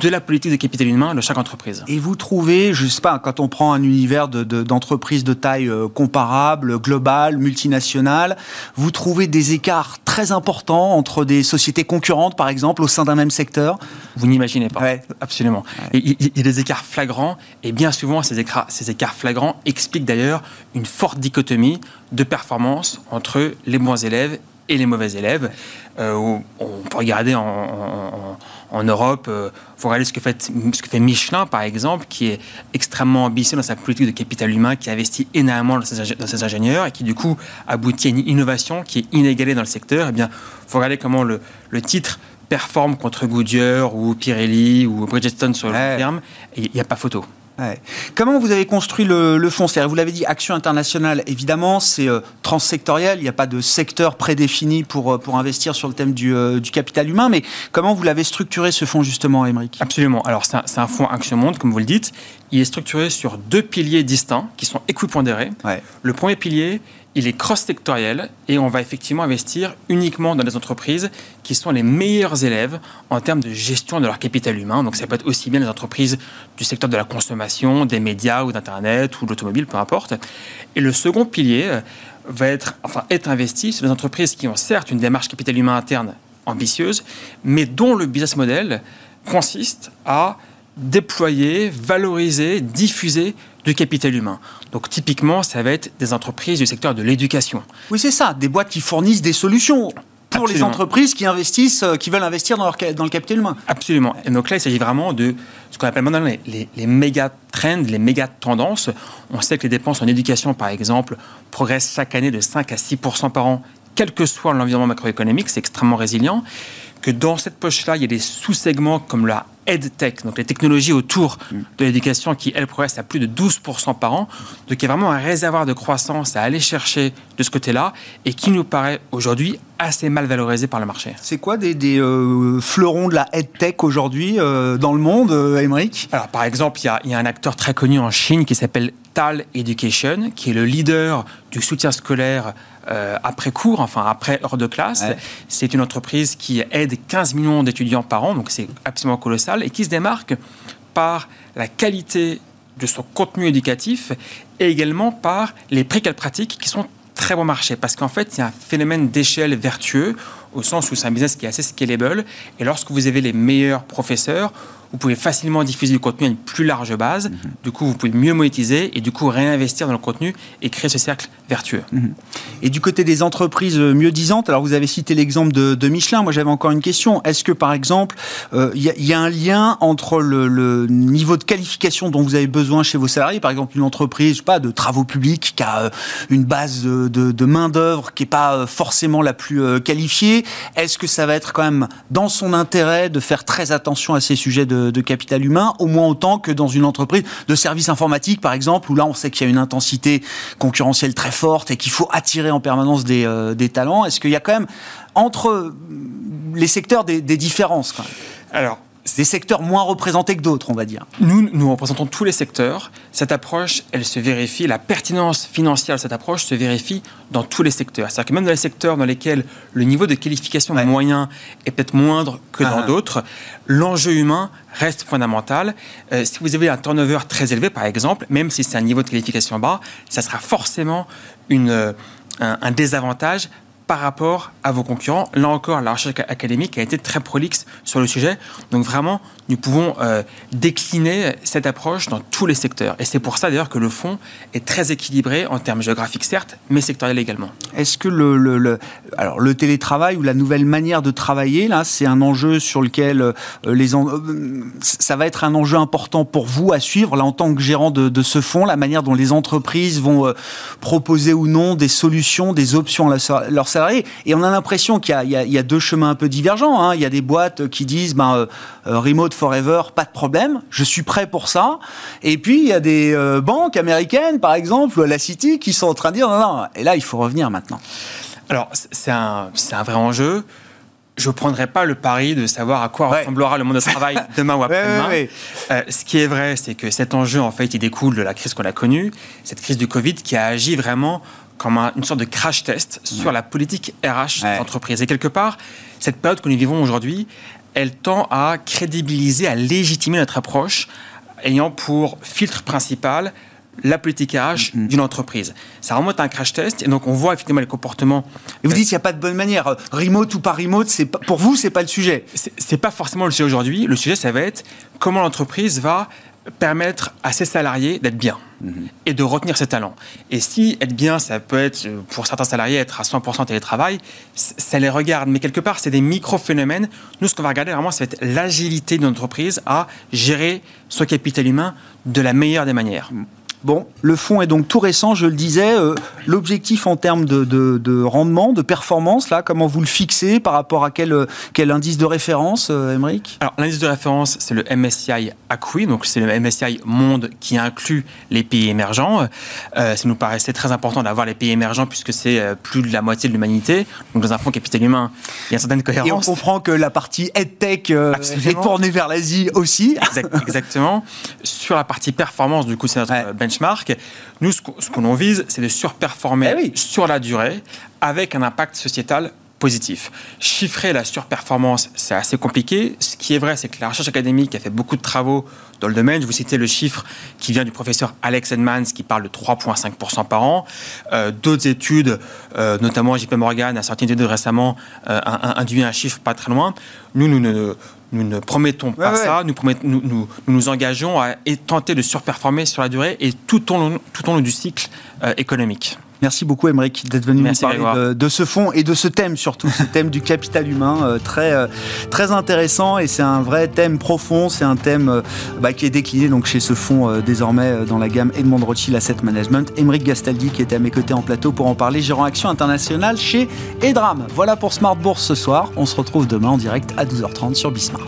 de la politique de capital humain de chaque entreprise. Et vous trouvez, je ne sais pas, quand on prend un univers d'entreprises de, de, taille euh, comparable, globale, multinationale, vous trouvez des écarts très importants entre des sociétés concurrentes, par exemple, au sein d'un même secteur? Vous n'imaginez pas. Absolument. Il y a des écarts flagrants, et bien souvent, ces écarts, ces écarts flagrants expliquent d'ailleurs une forte dichotomie de performance entre les bons élèves et les mauvais élèves. Euh, on peut regarder en, Europe, il euh, faut regarder ce que, fait, ce que fait Michelin, par exemple, qui est extrêmement ambitieux dans sa politique de capital humain, qui investit énormément dans ses, ingénieurs et qui, du coup, aboutit à une innovation qui est inégalée dans le secteur. Eh bien, il faut regarder comment le, le titre performe contre Goodyear ou Pirelli ou Bridgestone sur le terme. Il n'y a pas photo. Comment vous avez construit le, le fonds Vous l'avez dit, action internationale, évidemment, c'est euh, transsectoriel. Il n'y a pas de secteur prédéfini pour, euh, pour investir sur le thème du, euh, du capital humain. Mais comment vous l'avez structuré, ce fonds, justement, Émeric? Absolument. Alors, c'est un, un, fonds Action Monde, comme vous le dites. Il est structuré sur deux piliers distincts qui sont équipondérés. Le premier pilier, il est cross-sectoriel et on va effectivement investir uniquement dans des entreprises qui sont les meilleurs élèves en termes de gestion de leur capital humain. Donc ça peut être aussi bien des entreprises du secteur de la consommation, des médias ou d'Internet ou de l'automobile, peu importe. Et le second pilier euh, va être, enfin, être investi sur des entreprises qui ont certes une démarche capital humain interne ambitieuse, mais dont le business model consiste à déployer, valoriser, diffuser du capital humain. Donc typiquement, ça va être des entreprises du secteur de l'éducation. Oui, c'est ça, des boîtes qui fournissent des solutions pour les entreprises qui investissent, euh, qui veulent investir dans, leur, dans le capital humain. Absolument. Et donc là, il s'agit vraiment de ce qu'on appelle maintenant les, les, méga trends, les méga tendances. On sait que les dépenses en éducation, par exemple, progressent chaque année de 5 à 6% par an, quel que soit l'environnement macroéconomique. C'est extrêmement résilient. Que dans cette poche-là, il y a des sous-segments comme la EdTech, donc les technologies autour mm. de l'éducation qui, elles, progressent à plus de 12% par an. Donc il y a vraiment un réservoir de croissance à aller chercher de ce côté-là et qui nous paraît aujourd'hui assez mal valorisé par le marché. C'est quoi des, euh, fleurons de la EdTech aujourd'hui euh, dans le monde, euh, Alors par exemple, il y, y, a un acteur très connu en Chine qui s'appelle TAL Education, qui est le leader du soutien scolaire euh, après cours, enfin après hors de classe. C'est une entreprise qui aide 15 millions d'étudiants par an, donc c'est absolument colossal, et qui se démarque par la qualité de son contenu éducatif et également par les prix qu'elle pratique qui sont très bon marché parce qu'en fait, a un phénomène d'échelle vertueux au sens où c'est un business qui est assez scalable et lorsque vous avez les meilleurs professeurs, vous pouvez facilement diffuser du contenu à une plus large base. Mhm. Du coup, vous pouvez mieux monétiser et du coup réinvestir dans le contenu et créer ce cercle vertueux. Mhm. Et du côté des entreprises euh, mieux disantes, alors vous avez cité l'exemple de, Michelin. Moi, j'avais encore une question. Est-ce que, par exemple, il euh, y, a un lien entre le, niveau de qualification dont vous avez besoin chez vos salariés, par exemple une entreprise, je sais pas, de travaux publics qui a euh, une base de, main d'œuvre qui est pas forcément la plus qualifiée. Est-ce que ça va être quand même dans son intérêt de faire très attention à ces sujets de de, capital humain, au moins autant que dans une entreprise de services informatiques, par exemple, où là, on sait qu'il y a une intensité concurrentielle très forte et qu'il faut attirer en permanence des, euh, talents. Est-ce qu'il y a quand même, entre les secteurs, des, différences Alors, des secteurs moins représentés que d'autres, on va dire. Nous, nous représentons tous les secteurs. Cette approche, elle se vérifie, la pertinence financière de cette approche se vérifie dans tous les secteurs. C'est-à-dire que même dans les secteurs dans lesquels le niveau de qualification ouais. moyen est peut-être moindre que dans ah. d'autres, l'enjeu humain reste fondamental. Euh, si vous avez un turnover très élevé, par exemple, même si c'est un niveau de qualification bas, ça sera forcément une, euh, un, un désavantage par rapport à vos concurrents. Là encore, la recherche académique a été très prolixe sur le sujet. Donc vraiment, nous pouvons euh, décliner cette approche dans tous les secteurs. Et c'est pour ça d'ailleurs que le fonds est très équilibré en termes géographiques, certes, mais sectoriel également. Est-ce que le, le, alors, le télétravail ou la nouvelle manière de travailler, là, c'est un enjeu sur lequel euh, les. Euh, ça va être un enjeu important pour vous à suivre, là, en tant que gérant de, de ce fonds, la manière dont les entreprises vont proposer ou non des solutions, des options à la, leurs salariés. Et on a l'impression qu'il y, y, y, a deux chemins un peu divergents. Hein. Il y a des boîtes qui disent, ben, remote forever, pas de problème, je suis prêt pour ça. Et puis il y a des euh, banques américaines, par exemple, la City, qui sont en train de dire non, non, et là il faut revenir maintenant. Alors c'est un, un vrai enjeu. Je ne prendrai pas le pari de savoir à quoi ouais. ressemblera le monde du travail demain ou après-demain. Ouais, ouais, euh, ce qui est vrai, c'est que cet enjeu, en fait, il découle de la crise qu'on a connue, cette crise du Covid qui a agi vraiment comme un, une sorte de crash test sur la politique RH d'entreprise. Et quelque part, cette période que nous vivons aujourd'hui, elle tend à crédibiliser, à légitimer notre approche, ayant pour filtre principal la politique RH mm-hmm. d'une entreprise. Ça remonte à un crash test et donc on voit effectivement les comportements. Et vous dites qu'il n'y a pas de bonne manière. Remote ou pas remote, c'est pas, pour vous, c'est pas le sujet. C'est pas forcément le sujet aujourd'hui. Le sujet, ça va être comment l'entreprise va permettre à ses salariés d'être bien mmh. et de retenir ses talents. Et si être bien, ça peut être, pour certains salariés, être à 100% télétravail, ça les regarde. Mais quelque part, c'est des micro-phénomènes. Nous, ce qu'on va regarder vraiment, c'est l'agilité de l'entreprise à gérer ce capital humain de la meilleure des manières. Mmh. Bon, le fonds est donc tout récent, je le disais. Euh, L'objectif en termes de, de, de, rendement, de performance, là, comment vous le fixez par rapport à quel, quel indice de référence, euh, Émeric? Alors, l'indice de référence, c'est le MSCI ACWI, donc c'est le MSCI Monde qui inclut les pays émergents. Euh, ça nous paraissait très important d'avoir les pays émergents puisque c'est euh, plus de la moitié de l'humanité. Donc, dans un fonds capital humain, il y a une certaine cohérence. Et on comprend que la partie EdTech euh, est tournée vers l'Asie aussi. Exact, exactement. Sur la partie performance, du coup, c'est notre ouais. benchmark benchmark. Nous, ce que l'on vise, c'est de surperformer eh oui. sur la durée avec un impact sociétal positif. Chiffrer la surperformance, c'est assez compliqué. Ce qui est vrai, c'est que la recherche académique a fait beaucoup de travaux dans le domaine. Je vous citais le chiffre qui vient du professeur Alex Edmans, qui parle de 3,5% par an. Euh, D'autres études, euh, notamment JP Morgan, a sorti une étude récemment, euh, induit un chiffre pas très loin. Nous, nous ne, nous ne promettons pas ouais, ça. Nous, promet, nous, nous, nous, nous engageons à tenter de surperformer sur la durée et tout au long, tout au long du cycle euh, économique. Merci beaucoup, Émeric, d'être venu Merci nous parler de, de, ce fonds et de ce thème surtout, ce thème du capital humain, euh, très, euh, très intéressant et c'est un vrai thème profond. C'est un thème euh, bah, qui est décliné donc chez ce fonds désormais dans la gamme Edmond Rothschild Asset Management. Émeric Gastaldi qui était à mes côtés en plateau pour en parler, gérant action internationale chez Edram. Voilà pour Smart Bourse ce soir. On se retrouve demain en direct à 12h30 sur Bismart.